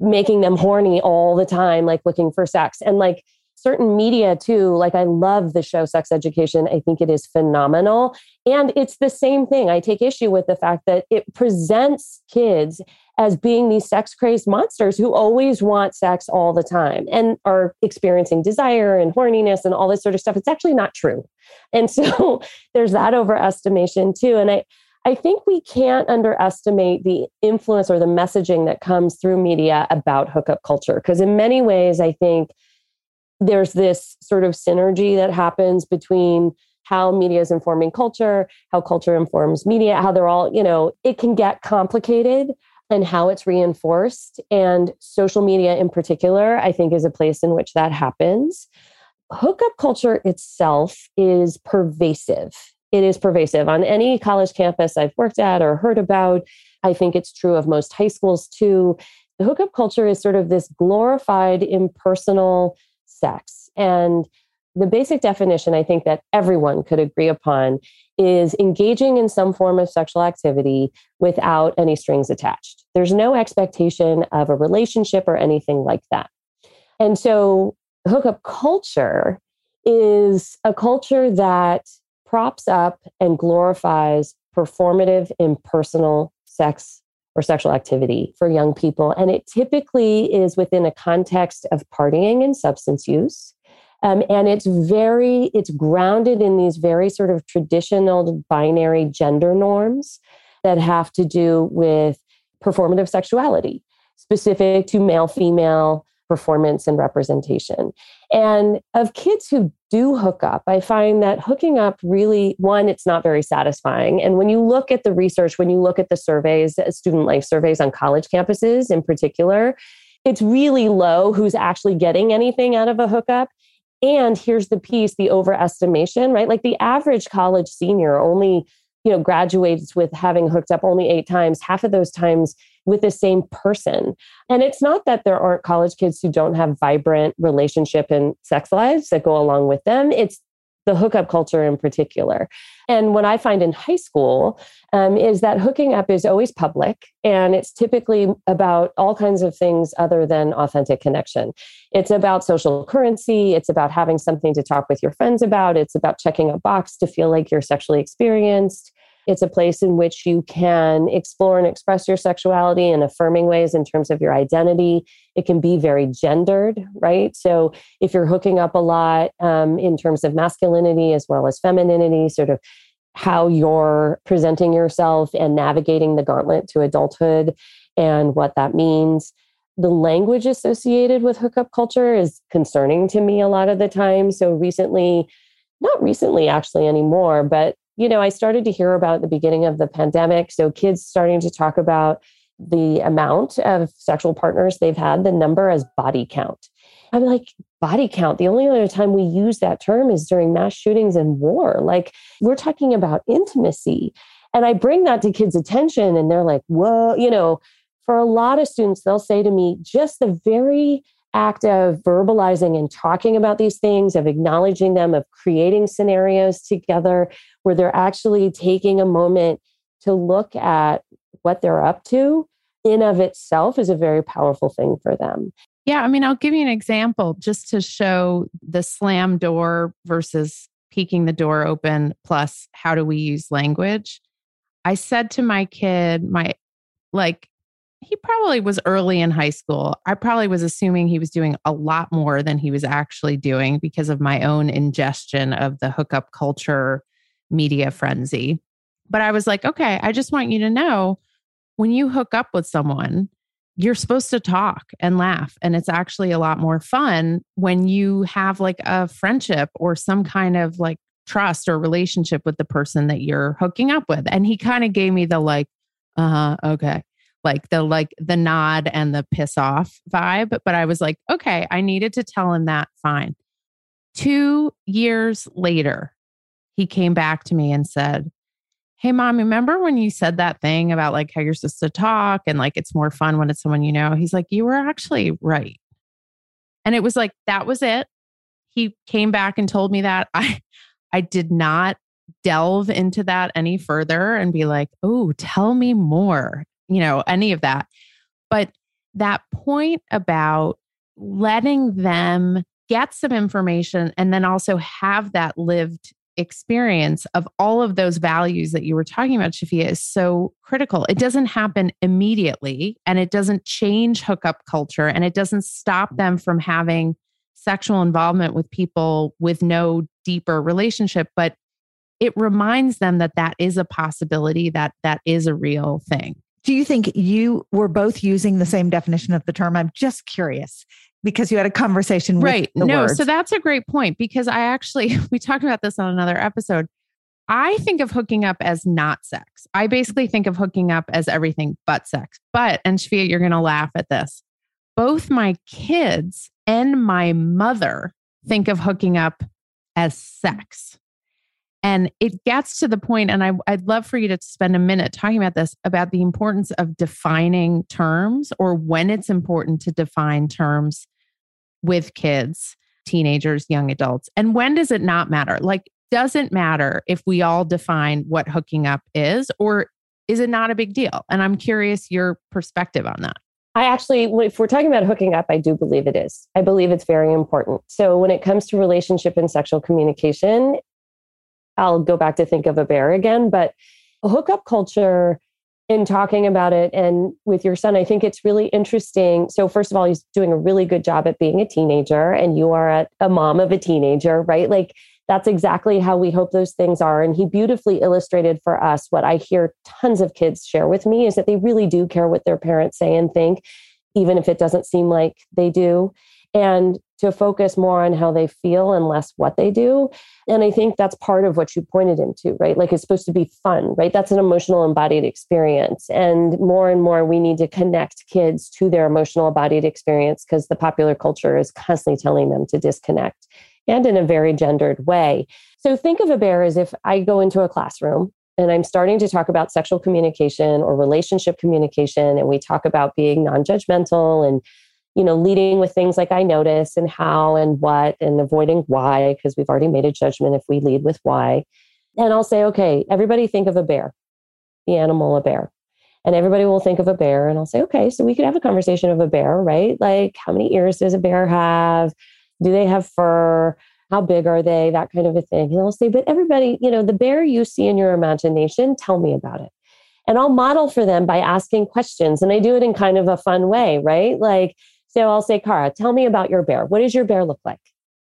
making them horny all the time like looking for sex. And like certain media too like i love the show sex education. I think it is phenomenal. And it's the same thing. I take issue with the fact that it presents kids as being these sex crazed monsters who always want sex all the time and are experiencing desire and horniness and all this sort of stuff. It's actually not true. And so [laughs] there's that overestimation too. And i I think we can't underestimate the influence or the messaging that comes through media about hookup culture. Because in many ways, I think there's this sort of synergy that happens between how media is informing culture, how culture informs media, how they're all, you know, it can get complicated and how it's reinforced. And social media in particular, I think, is a place in which that happens. Hookup culture itself is pervasive. It is pervasive on any college campus I've worked at or heard about. I think it's true of most high schools too. The hookup culture is sort of this glorified, impersonal sex. And the basic definition I think that everyone could agree upon is engaging in some form of sexual activity without any strings attached. There's no expectation of a relationship or anything like that. And so, hookup culture is a culture that props up and glorifies performative, impersonal sex or sexual activity for young people. And it typically is within a context of partying and substance use. Um, and it's very, it's grounded in these very sort of traditional binary gender norms that have to do with performative sexuality, specific to male female performance and representation. And of kids who do hook up, I find that hooking up really, one, it's not very satisfying. And when you look at the research, when you look at the surveys, uh, student life surveys on college campuses in particular, it's really low who's actually getting anything out of a hookup. And here's the piece the overestimation, right? Like the average college senior only you know graduates with having hooked up only eight times half of those times with the same person and it's not that there aren't college kids who don't have vibrant relationship and sex lives that go along with them it's the hookup culture in particular. And what I find in high school um, is that hooking up is always public and it's typically about all kinds of things other than authentic connection. It's about social currency, it's about having something to talk with your friends about, it's about checking a box to feel like you're sexually experienced. It's a place in which you can explore and express your sexuality in affirming ways in terms of your identity. It can be very gendered, right? So if you're hooking up a lot um, in terms of masculinity as well as femininity, sort of how you're presenting yourself and navigating the gauntlet to adulthood and what that means. The language associated with hookup culture is concerning to me a lot of the time. So recently, not recently actually anymore, but you know, I started to hear about the beginning of the pandemic. So kids starting to talk about the amount of sexual partners they've had, the number as body count. I'm like, body count. The only other time we use that term is during mass shootings and war. Like, we're talking about intimacy. And I bring that to kids' attention, and they're like, whoa, you know, for a lot of students, they'll say to me, just the very act of verbalizing and talking about these things, of acknowledging them, of creating scenarios together where they're actually taking a moment to look at what they're up to in of itself is a very powerful thing for them. Yeah, I mean, I'll give you an example just to show the slam door versus peeking the door open plus how do we use language. I said to my kid, my like he probably was early in high school. I probably was assuming he was doing a lot more than he was actually doing because of my own ingestion of the hookup culture media frenzy. But I was like, okay, I just want you to know when you hook up with someone, you're supposed to talk and laugh. And it's actually a lot more fun when you have like a friendship or some kind of like trust or relationship with the person that you're hooking up with. And he kind of gave me the like, uh huh, okay like the like the nod and the piss off vibe but i was like okay i needed to tell him that fine. 2 years later he came back to me and said hey mom remember when you said that thing about like how you're supposed to talk and like it's more fun when it's someone you know? He's like you were actually right. And it was like that was it. He came back and told me that. [laughs] I i did not delve into that any further and be like oh tell me more you know, any of that. But that point about letting them get some information and then also have that lived experience of all of those values that you were talking about, Shafia, is so critical. It doesn't happen immediately and it doesn't change hookup culture and it doesn't stop them from having sexual involvement with people with no deeper relationship, but it reminds them that that is a possibility, that that is a real thing do you think you were both using the same definition of the term? I'm just curious because you had a conversation right. no, words. so that's a great point because I actually [laughs] we talked about this on another episode. I think of hooking up as not sex. I basically think of hooking up as everything but sex. But and Shafia, you're going to laugh at this. Both my kids and my mother think of hooking up as sex. And it gets to the point, and I, I'd love for you to spend a minute talking about this about the importance of defining terms or when it's important to define terms with kids, teenagers, young adults. And when does it not matter? Like, doesn't matter if we all define what hooking up is, or is it not a big deal? And I'm curious your perspective on that. I actually, if we're talking about hooking up, I do believe it is. I believe it's very important. So, when it comes to relationship and sexual communication, I'll go back to think of a bear again, but hookup culture in talking about it and with your son, I think it's really interesting. So, first of all, he's doing a really good job at being a teenager, and you are a, a mom of a teenager, right? Like, that's exactly how we hope those things are. And he beautifully illustrated for us what I hear tons of kids share with me is that they really do care what their parents say and think, even if it doesn't seem like they do and to focus more on how they feel and less what they do. And I think that's part of what you pointed into, right? Like it's supposed to be fun, right? That's an emotional embodied experience. And more and more, we need to connect kids to their emotional embodied experience because the popular culture is constantly telling them to disconnect and in a very gendered way. So think of a bear as if I go into a classroom and I'm starting to talk about sexual communication or relationship communication, and we talk about being non judgmental and you know, leading with things like I notice and how and what and avoiding why, because we've already made a judgment if we lead with why. And I'll say, okay, everybody think of a bear, the animal, a bear. And everybody will think of a bear. And I'll say, okay, so we could have a conversation of a bear, right? Like, how many ears does a bear have? Do they have fur? How big are they? That kind of a thing. And I'll say, but everybody, you know, the bear you see in your imagination, tell me about it. And I'll model for them by asking questions. And I do it in kind of a fun way, right? Like, so I'll say, Cara, tell me about your bear. What does your bear look like?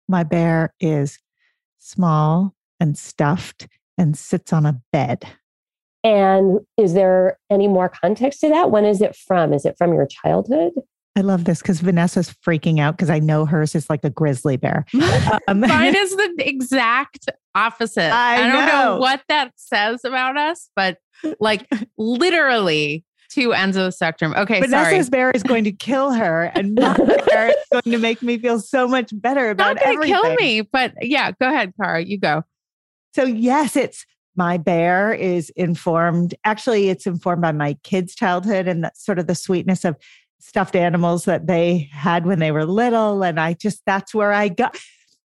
My bear is small and stuffed and sits on a bed. And is there any more context to that? When is it from? Is it from your childhood? I love this because Vanessa's freaking out because I know hers is like a grizzly bear. [laughs] Um, Mine [laughs] is the exact opposite. I, I don't know. know what that says about us, but like literally two ends of the spectrum. Okay, Vanessa's sorry. bear is going to kill her, and [laughs] my bear is going to make me feel so much better about Not everything. kill me, but yeah, go ahead, Cara. You go. So yes, it's my bear is informed. Actually, it's informed by my kids' childhood and that's sort of the sweetness of stuffed animals that they had when they were little. And I just that's where I got.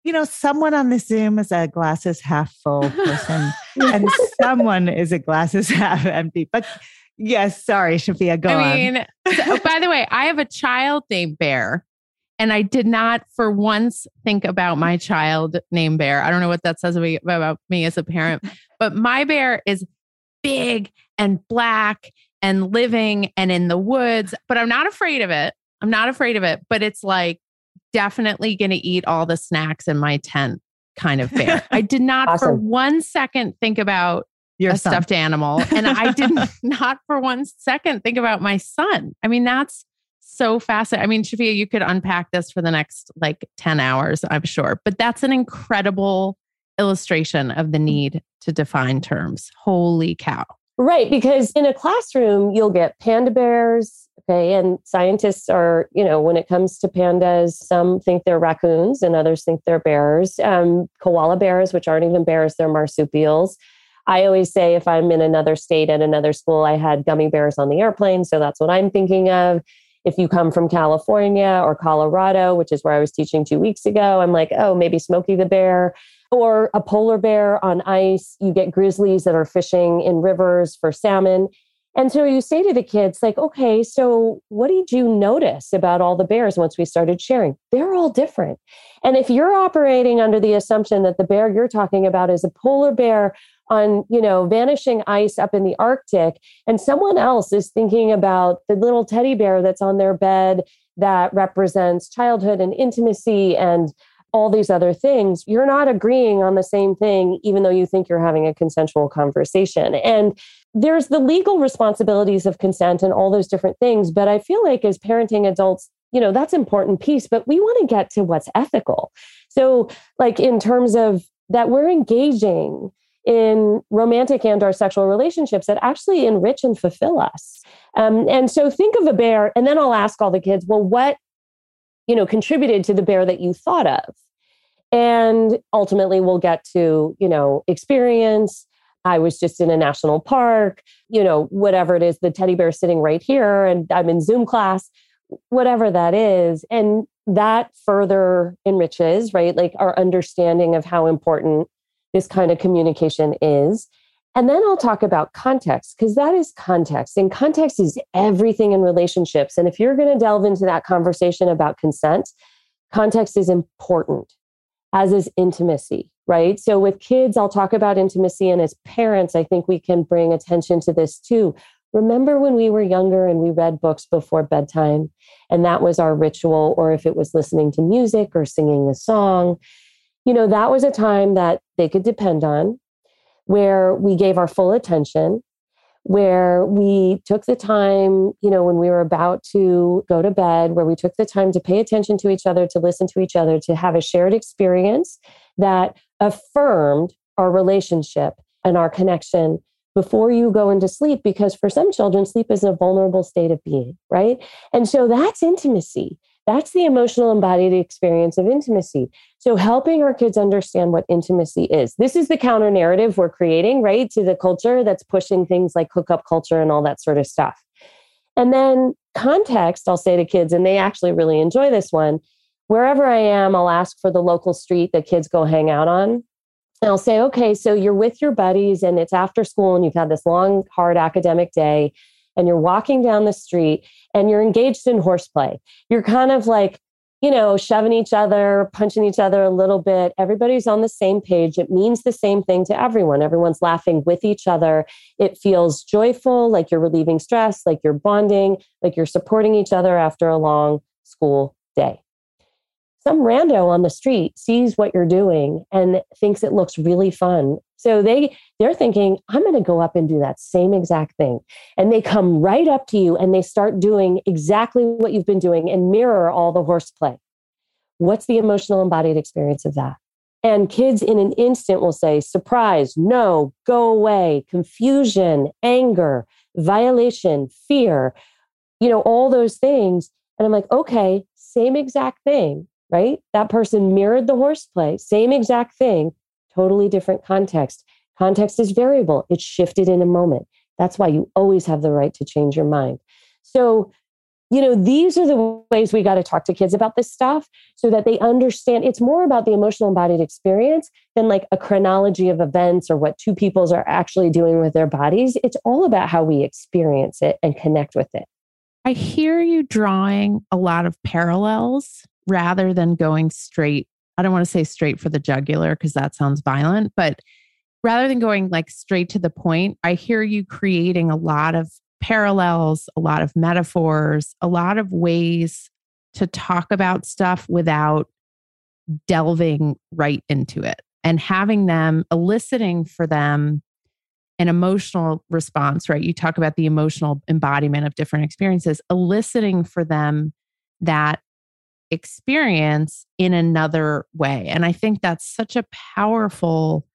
You know, someone on the Zoom is a glasses half full person, [laughs] and someone is a glasses half empty. But Yes, sorry, Shafia. Go I on. mean, so, oh, by the way, I have a child named Bear, and I did not for once think about my child named Bear. I don't know what that says about me as a parent, [laughs] but my bear is big and black and living and in the woods, but I'm not afraid of it. I'm not afraid of it, but it's like definitely going to eat all the snacks in my tent kind of bear. [laughs] I did not awesome. for one second think about your a son. stuffed animal. And I did [laughs] [laughs] not for one second think about my son. I mean, that's so fascinating. I mean, Shafia, you could unpack this for the next like 10 hours, I'm sure, but that's an incredible illustration of the need to define terms. Holy cow. Right. Because in a classroom, you'll get panda bears. Okay. And scientists are, you know, when it comes to pandas, some think they're raccoons and others think they're bears. Um, koala bears, which aren't even bears, they're marsupials. I always say if I'm in another state at another school, I had gummy bears on the airplane. So that's what I'm thinking of. If you come from California or Colorado, which is where I was teaching two weeks ago, I'm like, oh, maybe Smokey the Bear or a polar bear on ice. You get grizzlies that are fishing in rivers for salmon. And so you say to the kids, like, okay, so what did you notice about all the bears once we started sharing? They're all different. And if you're operating under the assumption that the bear you're talking about is a polar bear on you know vanishing ice up in the arctic and someone else is thinking about the little teddy bear that's on their bed that represents childhood and intimacy and all these other things. You're not agreeing on the same thing even though you think you're having a consensual conversation. And there's the legal responsibilities of consent and all those different things but i feel like as parenting adults you know that's important piece but we want to get to what's ethical. So like in terms of that we're engaging in romantic and our sexual relationships that actually enrich and fulfill us. Um, and so think of a bear, and then I'll ask all the kids, well, what you know contributed to the bear that you thought of? And ultimately, we'll get to you know experience. I was just in a national park, you know, whatever it is, the teddy bear sitting right here, and I'm in Zoom class, whatever that is. And that further enriches, right? Like our understanding of how important this kind of communication is. And then I'll talk about context because that is context. And context is everything in relationships. And if you're going to delve into that conversation about consent, context is important, as is intimacy, right? So with kids, I'll talk about intimacy. And as parents, I think we can bring attention to this too. Remember when we were younger and we read books before bedtime, and that was our ritual, or if it was listening to music or singing a song you know, that was a time that they could depend on, where we gave our full attention, where we took the time, you know, when we were about to go to bed, where we took the time to pay attention to each other, to listen to each other, to have a shared experience that affirmed our relationship and our connection before you go into sleep because for some children sleep is a vulnerable state of being right? And so that's intimacy that's the emotional embodied experience of intimacy. So, helping our kids understand what intimacy is. This is the counter narrative we're creating, right, to the culture that's pushing things like hookup culture and all that sort of stuff. And then, context, I'll say to kids, and they actually really enjoy this one. Wherever I am, I'll ask for the local street that kids go hang out on. And I'll say, okay, so you're with your buddies and it's after school and you've had this long, hard academic day and you're walking down the street and you're engaged in horseplay. You're kind of like, you know, shoving each other, punching each other a little bit. Everybody's on the same page. It means the same thing to everyone. Everyone's laughing with each other. It feels joyful, like you're relieving stress, like you're bonding, like you're supporting each other after a long school day some rando on the street sees what you're doing and thinks it looks really fun so they they're thinking i'm going to go up and do that same exact thing. And they come right up to you and they start doing exactly what you've been doing and mirror all the horseplay. What's the emotional embodied experience of that? And kids in an instant will say surprise no go away confusion anger violation fear you know all those things. And i'm like okay same exact thing right? That person mirrored the horseplay, same exact thing, totally different context. Context is variable, it's shifted in a moment. That's why you always have the right to change your mind. So, you know, these are the ways we got to talk to kids about this stuff so that they understand it's more about the emotional embodied experience than like a chronology of events or what two peoples are actually doing with their bodies. It's all about how we experience it and connect with it. I hear you drawing a lot of parallels rather than going straight. I don't want to say straight for the jugular because that sounds violent, but rather than going like straight to the point, I hear you creating a lot of parallels, a lot of metaphors, a lot of ways to talk about stuff without delving right into it and having them eliciting for them an emotional response, right? You talk about the emotional embodiment of different experiences, eliciting for them that experience in another way. And I think that's such a powerful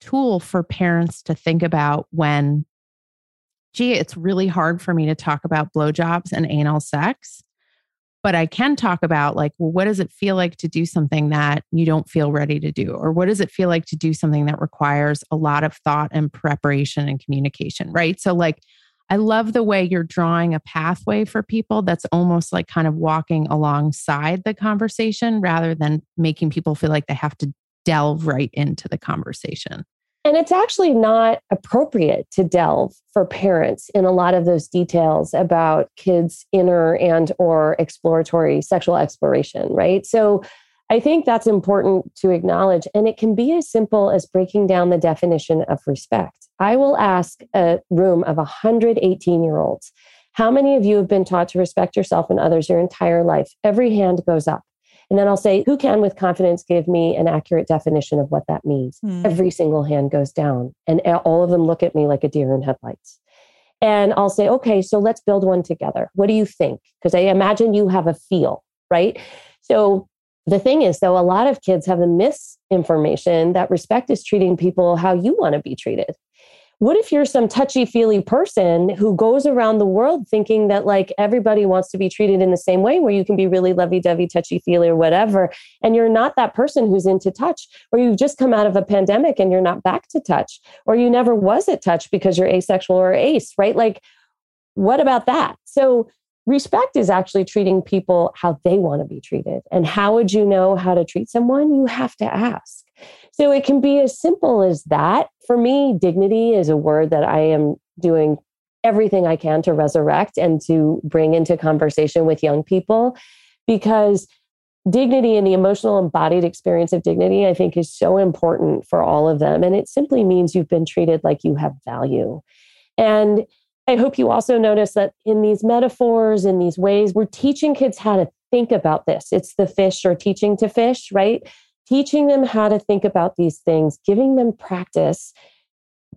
tool for parents to think about when, gee, it's really hard for me to talk about blowjobs and anal sex but I can talk about like, well, what does it feel like to do something that you don't feel ready to do? Or what does it feel like to do something that requires a lot of thought and preparation and communication, right? So, like, I love the way you're drawing a pathway for people that's almost like kind of walking alongside the conversation rather than making people feel like they have to delve right into the conversation. And it's actually not appropriate to delve for parents in a lot of those details about kids' inner and or exploratory sexual exploration, right? So I think that's important to acknowledge. And it can be as simple as breaking down the definition of respect. I will ask a room of 118 year olds, how many of you have been taught to respect yourself and others your entire life? Every hand goes up. And then I'll say, who can with confidence give me an accurate definition of what that means? Mm. Every single hand goes down, and all of them look at me like a deer in headlights. And I'll say, okay, so let's build one together. What do you think? Because I imagine you have a feel, right? So the thing is, though, a lot of kids have a misinformation that respect is treating people how you want to be treated. What if you're some touchy feely person who goes around the world thinking that like everybody wants to be treated in the same way, where you can be really lovey dovey, touchy feely, or whatever, and you're not that person who's into touch, or you've just come out of a pandemic and you're not back to touch, or you never was at touch because you're asexual or ace, right? Like, what about that? So, respect is actually treating people how they want to be treated. And how would you know how to treat someone? You have to ask. So it can be as simple as that. For me, dignity is a word that I am doing everything I can to resurrect and to bring into conversation with young people because dignity and the emotional embodied experience of dignity, I think, is so important for all of them. And it simply means you've been treated like you have value. And I hope you also notice that in these metaphors, in these ways, we're teaching kids how to think about this. It's the fish or teaching to fish, right? teaching them how to think about these things, giving them practice,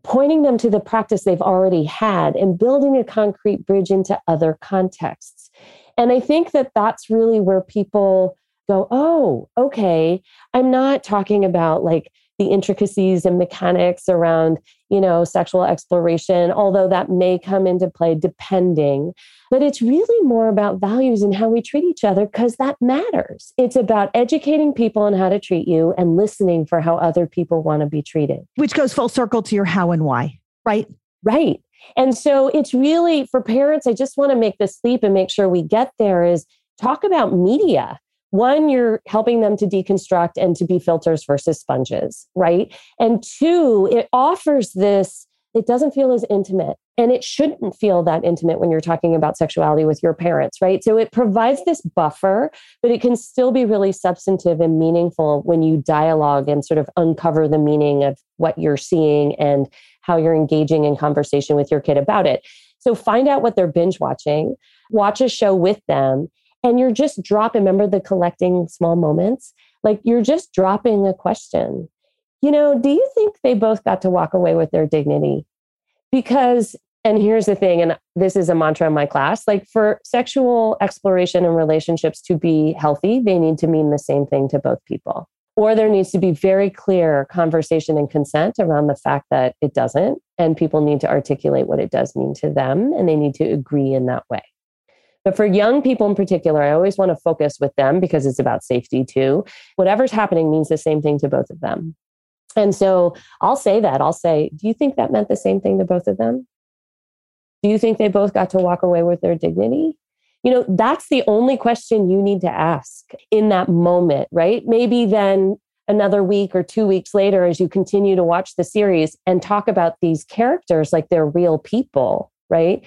pointing them to the practice they've already had, and building a concrete bridge into other contexts. And I think that that's really where people go, oh, okay, I'm not talking about like the intricacies and mechanics around, you know, sexual exploration, although that may come into play depending. But it's really more about values and how we treat each other because that matters. It's about educating people on how to treat you and listening for how other people want to be treated. Which goes full circle to your how and why, right? Right. And so it's really for parents, I just want to make this leap and make sure we get there is talk about media one, you're helping them to deconstruct and to be filters versus sponges, right? And two, it offers this, it doesn't feel as intimate. And it shouldn't feel that intimate when you're talking about sexuality with your parents, right? So it provides this buffer, but it can still be really substantive and meaningful when you dialogue and sort of uncover the meaning of what you're seeing and how you're engaging in conversation with your kid about it. So find out what they're binge watching, watch a show with them, and you're just dropping remember the collecting small moments? Like you're just dropping a question. You know do you think they both got to walk away with their dignity? Because and here's the thing and this is a mantra in my class like for sexual exploration and relationships to be healthy they need to mean the same thing to both people. Or there needs to be very clear conversation and consent around the fact that it doesn't and people need to articulate what it does mean to them and they need to agree in that way but for young people in particular, I always want to focus with them because it's about safety too. Whatever's happening means the same thing to both of them. And so I'll say that. I'll say, do you think that meant the same thing to both of them? Do you think they both got to walk away with their dignity? You know, that's the only question you need to ask in that moment, right? Maybe then another week or two weeks later, as you continue to watch the series and talk about these characters like they're real people, right?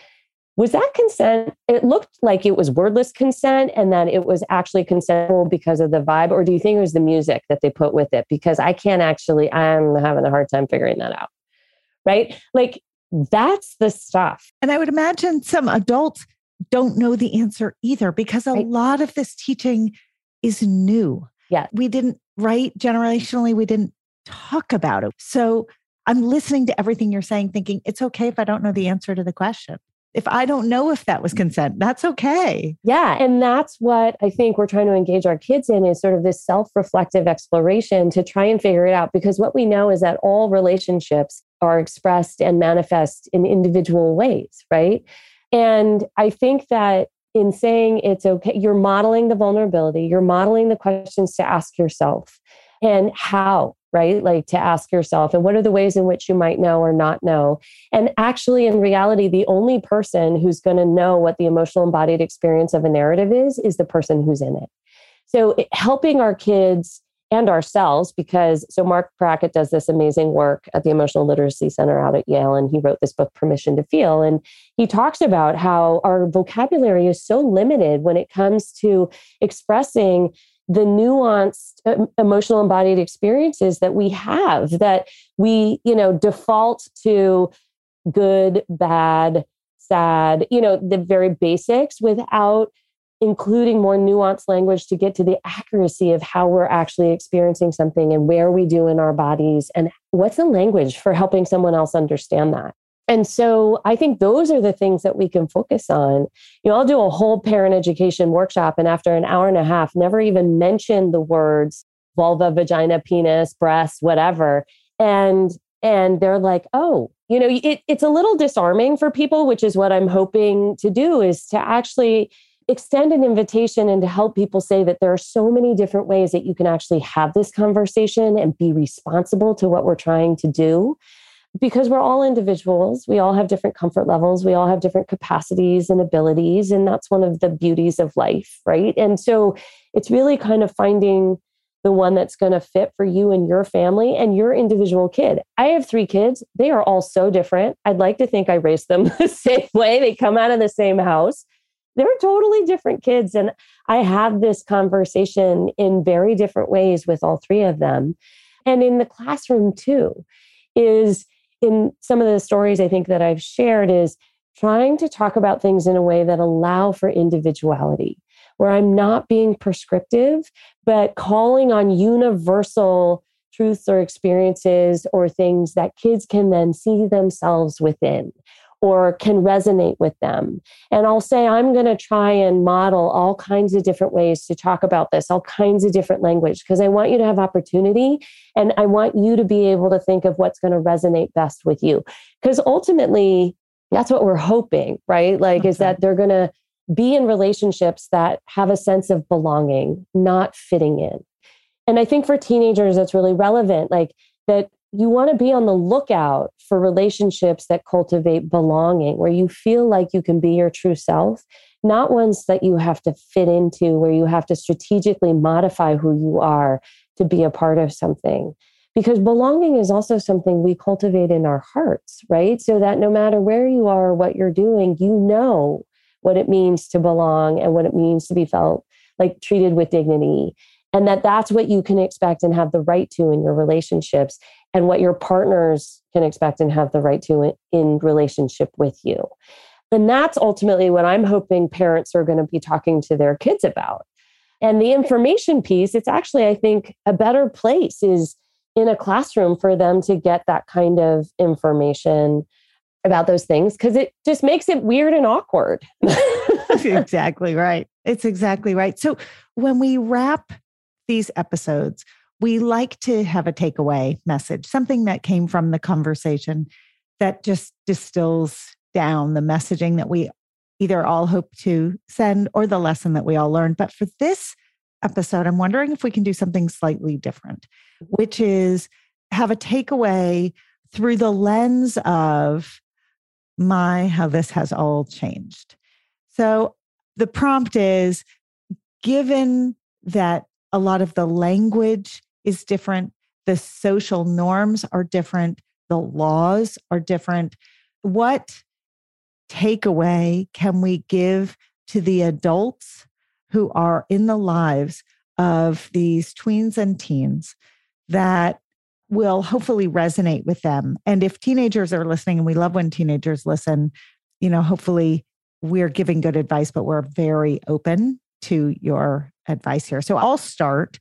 Was that consent it looked like it was wordless consent and that it was actually consensual because of the vibe or do you think it was the music that they put with it because i can't actually i'm having a hard time figuring that out right like That's the stuff. And I would imagine some adults don't know the answer either because a right. lot of this teaching is new. Yeah. We didn't, write Generationally, we didn't talk about it. So I'm listening to everything you're saying, thinking it's okay if I don't know the answer to the question. If I don't know if that was consent, that's okay. Yeah. And that's what I think we're trying to engage our kids in is sort of this self reflective exploration to try and figure it out. Because what we know is that all relationships are expressed and manifest in individual ways, right? And I think that in saying it's okay, you're modeling the vulnerability, you're modeling the questions to ask yourself and how right? Like to ask yourself, and what are the ways in which you might know or not know? And actually, in reality, the only person who's going to know what the emotional embodied experience of a narrative is, is the person who's in it. So, it, helping our kids and ourselves, because so Marc Brackett does this amazing work at the Emotional Literacy Center out at Yale, and he wrote this book, Permission to Feel. And he talks about how our vocabulary is so limited when it comes to expressing the nuanced uh, emotional embodied experiences that we have that we you know default to good bad sad you know the very basics without including more nuanced language to get to the accuracy of how we're actually experiencing something and where we do in our bodies and what's the language for helping someone else understand that and so I think those are the things that we can focus on. You know, I'll do a whole parent education workshop and after an hour and a half, never even mention the words vulva, vagina, penis, breast, whatever. And and they're like, oh, you know, it, it's a little disarming for people, which is what I'm hoping to do is to actually extend an invitation and to help people say that there are so many different ways that you can actually have this conversation and be responsible to what we're trying to do because we're all individuals, we all have different comfort levels, we all have different capacities and abilities. And that's one of the beauties of life, right? And so it's really kind of finding the one that's going to fit for you and your family and your individual kid. I have three kids. They are all so different. I'd like to think I raised them [laughs] the same way. They come out of the same house. They're totally different kids. And I have this conversation in very different ways with all three of them. And in the classroom, too, is in some of the stories I think that I've shared is trying to talk about things in a way that allow for individuality, where I'm not being prescriptive, but calling on universal truths or experiences or things that kids can then see themselves within or can resonate with them. And I'll say, I'm going to try and model all kinds of different ways to talk about this, all kinds of different language, because I want you to have opportunity and I want you to be able to think of what's going to resonate best with you. Because ultimately, that's what we're hoping, right? Like, okay. is that they're going to be in relationships that have a sense of belonging, not fitting in. And I think for teenagers, it's really relevant, like that you want to be on the lookout for relationships that cultivate belonging, where you feel like you can be your true self, not ones that you have to fit into, where you have to strategically modify who you are to be a part of something. Because belonging is also something we cultivate in our hearts, right? So that no matter where you are what you're doing, you know what it means to belong and what it means to be felt like treated with dignity and that that's what you can expect and have the right to in your relationships and what your partners can expect and have the right to in relationship with you. And that's ultimately what I'm hoping parents are going to be talking to their kids about. And the information piece, it's actually, I think, a better place is in a classroom for them to get that kind of information about those things because it just makes it weird and awkward. [laughs] exactly right. It's exactly right. So when we wrap these episodes, we like to have a takeaway message, something that came from the conversation that just distills down the messaging that we either all hope to send or the lesson that we all learned. But for this episode, I'm wondering if we can do something slightly different, which is have a takeaway through the lens of my, how this has all changed. So the prompt is given that a lot of the language is different. The social norms are different. The laws are different. What takeaway can we give to the adults who are in the lives of these tweens and teens that will hopefully resonate with them. And if teenagers are listening, and we love when teenagers listen, you know, hopefully we're giving good advice, but we're very open to your advice here. So I'll start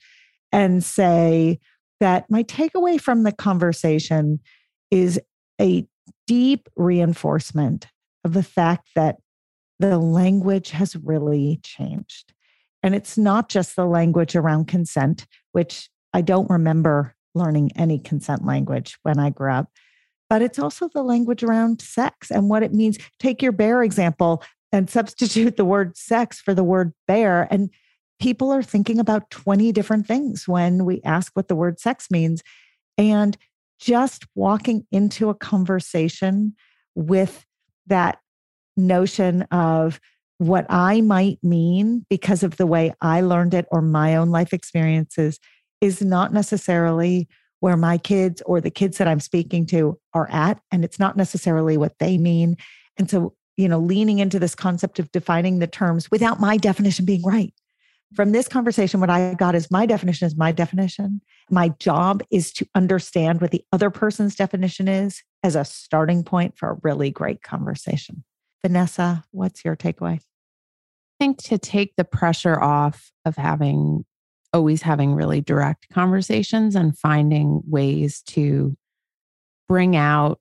and say that my takeaway from the conversation is a deep reinforcement of the fact that the language has really changed. And it's not just the language around consent, which I don't remember learning any consent language when I grew up, but it's also the language around sex and what it means. Take your bear example and substitute the word sex for the word bear. And people are thinking about 20 different things when we ask what the word sex means. And just walking into a conversation with that notion of what I might mean because of the way I learned it or my own life experiences is not necessarily where my kids or the kids that I'm speaking to are at. And it's not necessarily what they mean. And so, you know, leaning into this concept of defining the terms without my definition being right. From this conversation, what I got is my definition is my definition. My job is to understand what the other person's definition is as a starting point for a really great conversation. Vanessa, what's your takeaway? I think to take the pressure off of having always having really direct conversations and finding ways to bring out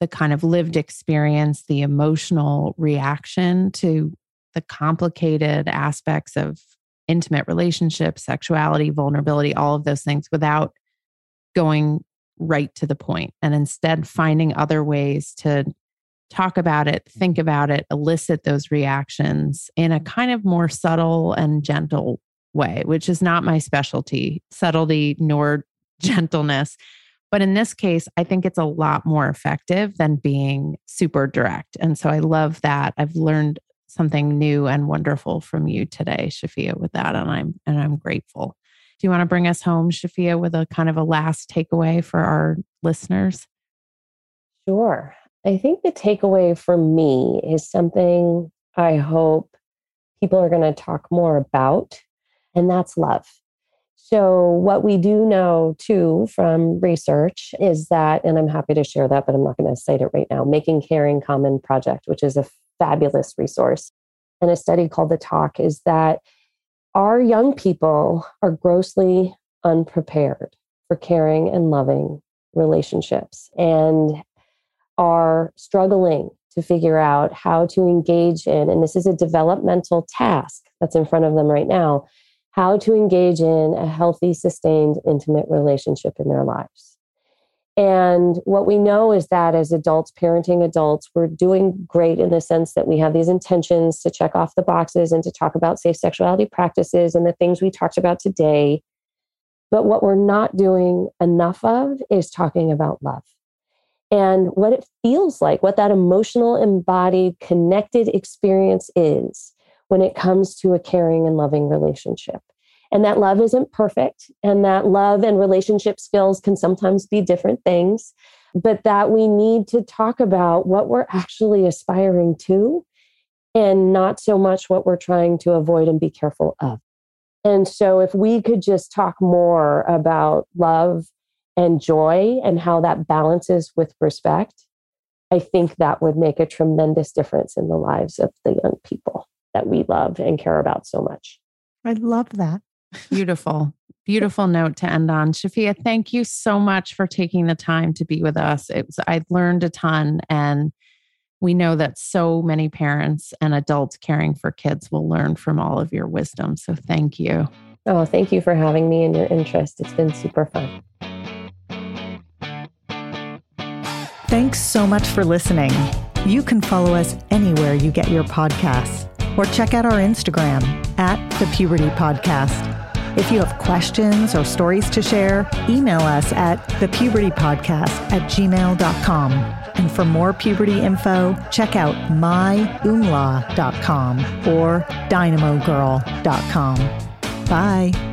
the kind of lived experience, the emotional reaction to the complicated aspects of intimate relationships, sexuality, vulnerability, all of those things without going right to the point and instead finding other ways to talk about it, think about it, elicit those reactions in a kind of more subtle and gentle way, which is not my specialty, subtlety nor [laughs] gentleness. But in this case, I think it's a lot more effective than being super direct. And so I love that. I've learned something new and wonderful from you today, Shafia, with that. And I'm and I'm grateful. Do you want to bring us home, Shafia, with a kind of a last takeaway for our listeners? Sure. I think the takeaway for me is something I hope people are going to talk more about, and that's love. So, what we do know too from research is that, and I'm happy to share that, but I'm not going to cite it right now Making Caring Common Project, which is a fabulous resource, and a study called The Talk, is that our young people are grossly unprepared for caring and loving relationships. And are struggling to figure out how to engage in, and this is a developmental task that's in front of them right now, how to engage in a healthy, sustained, intimate relationship in their lives. And what we know is that as adults, parenting adults, we're doing great in the sense that we have these intentions to check off the boxes and to talk about safe sexuality practices and the things we talked about today. But what we're not doing enough of is talking about love and what it feels like, what that emotional, embodied, connected experience is when it comes to a caring and loving relationship. And that love isn't perfect, and that love and relationship skills can sometimes be different things, but that we need to talk about what we're actually aspiring to and not so much what we're trying to avoid and be careful of. And so, if we could just talk more about love and joy and how that balances with respect, I think that would make a tremendous difference in the lives of the young people that we love and care about so much. I love that. Beautiful, beautiful note to end on. Shafia, thank you so much for taking the time to be with us. It was, I learned a ton and we know that so many parents and adults caring for kids will learn from all of your wisdom. So thank you. Oh, thank you for having me and your interest. It's been super fun. Thanks so much for listening. You can follow us anywhere you get your podcasts or check out our Instagram at the Puberty Podcast. If you have questions or stories to share, email us at thepubertypodcast at gmail.com. And for more puberty info, check out myoomla.com or dynamogirl.com. Bye.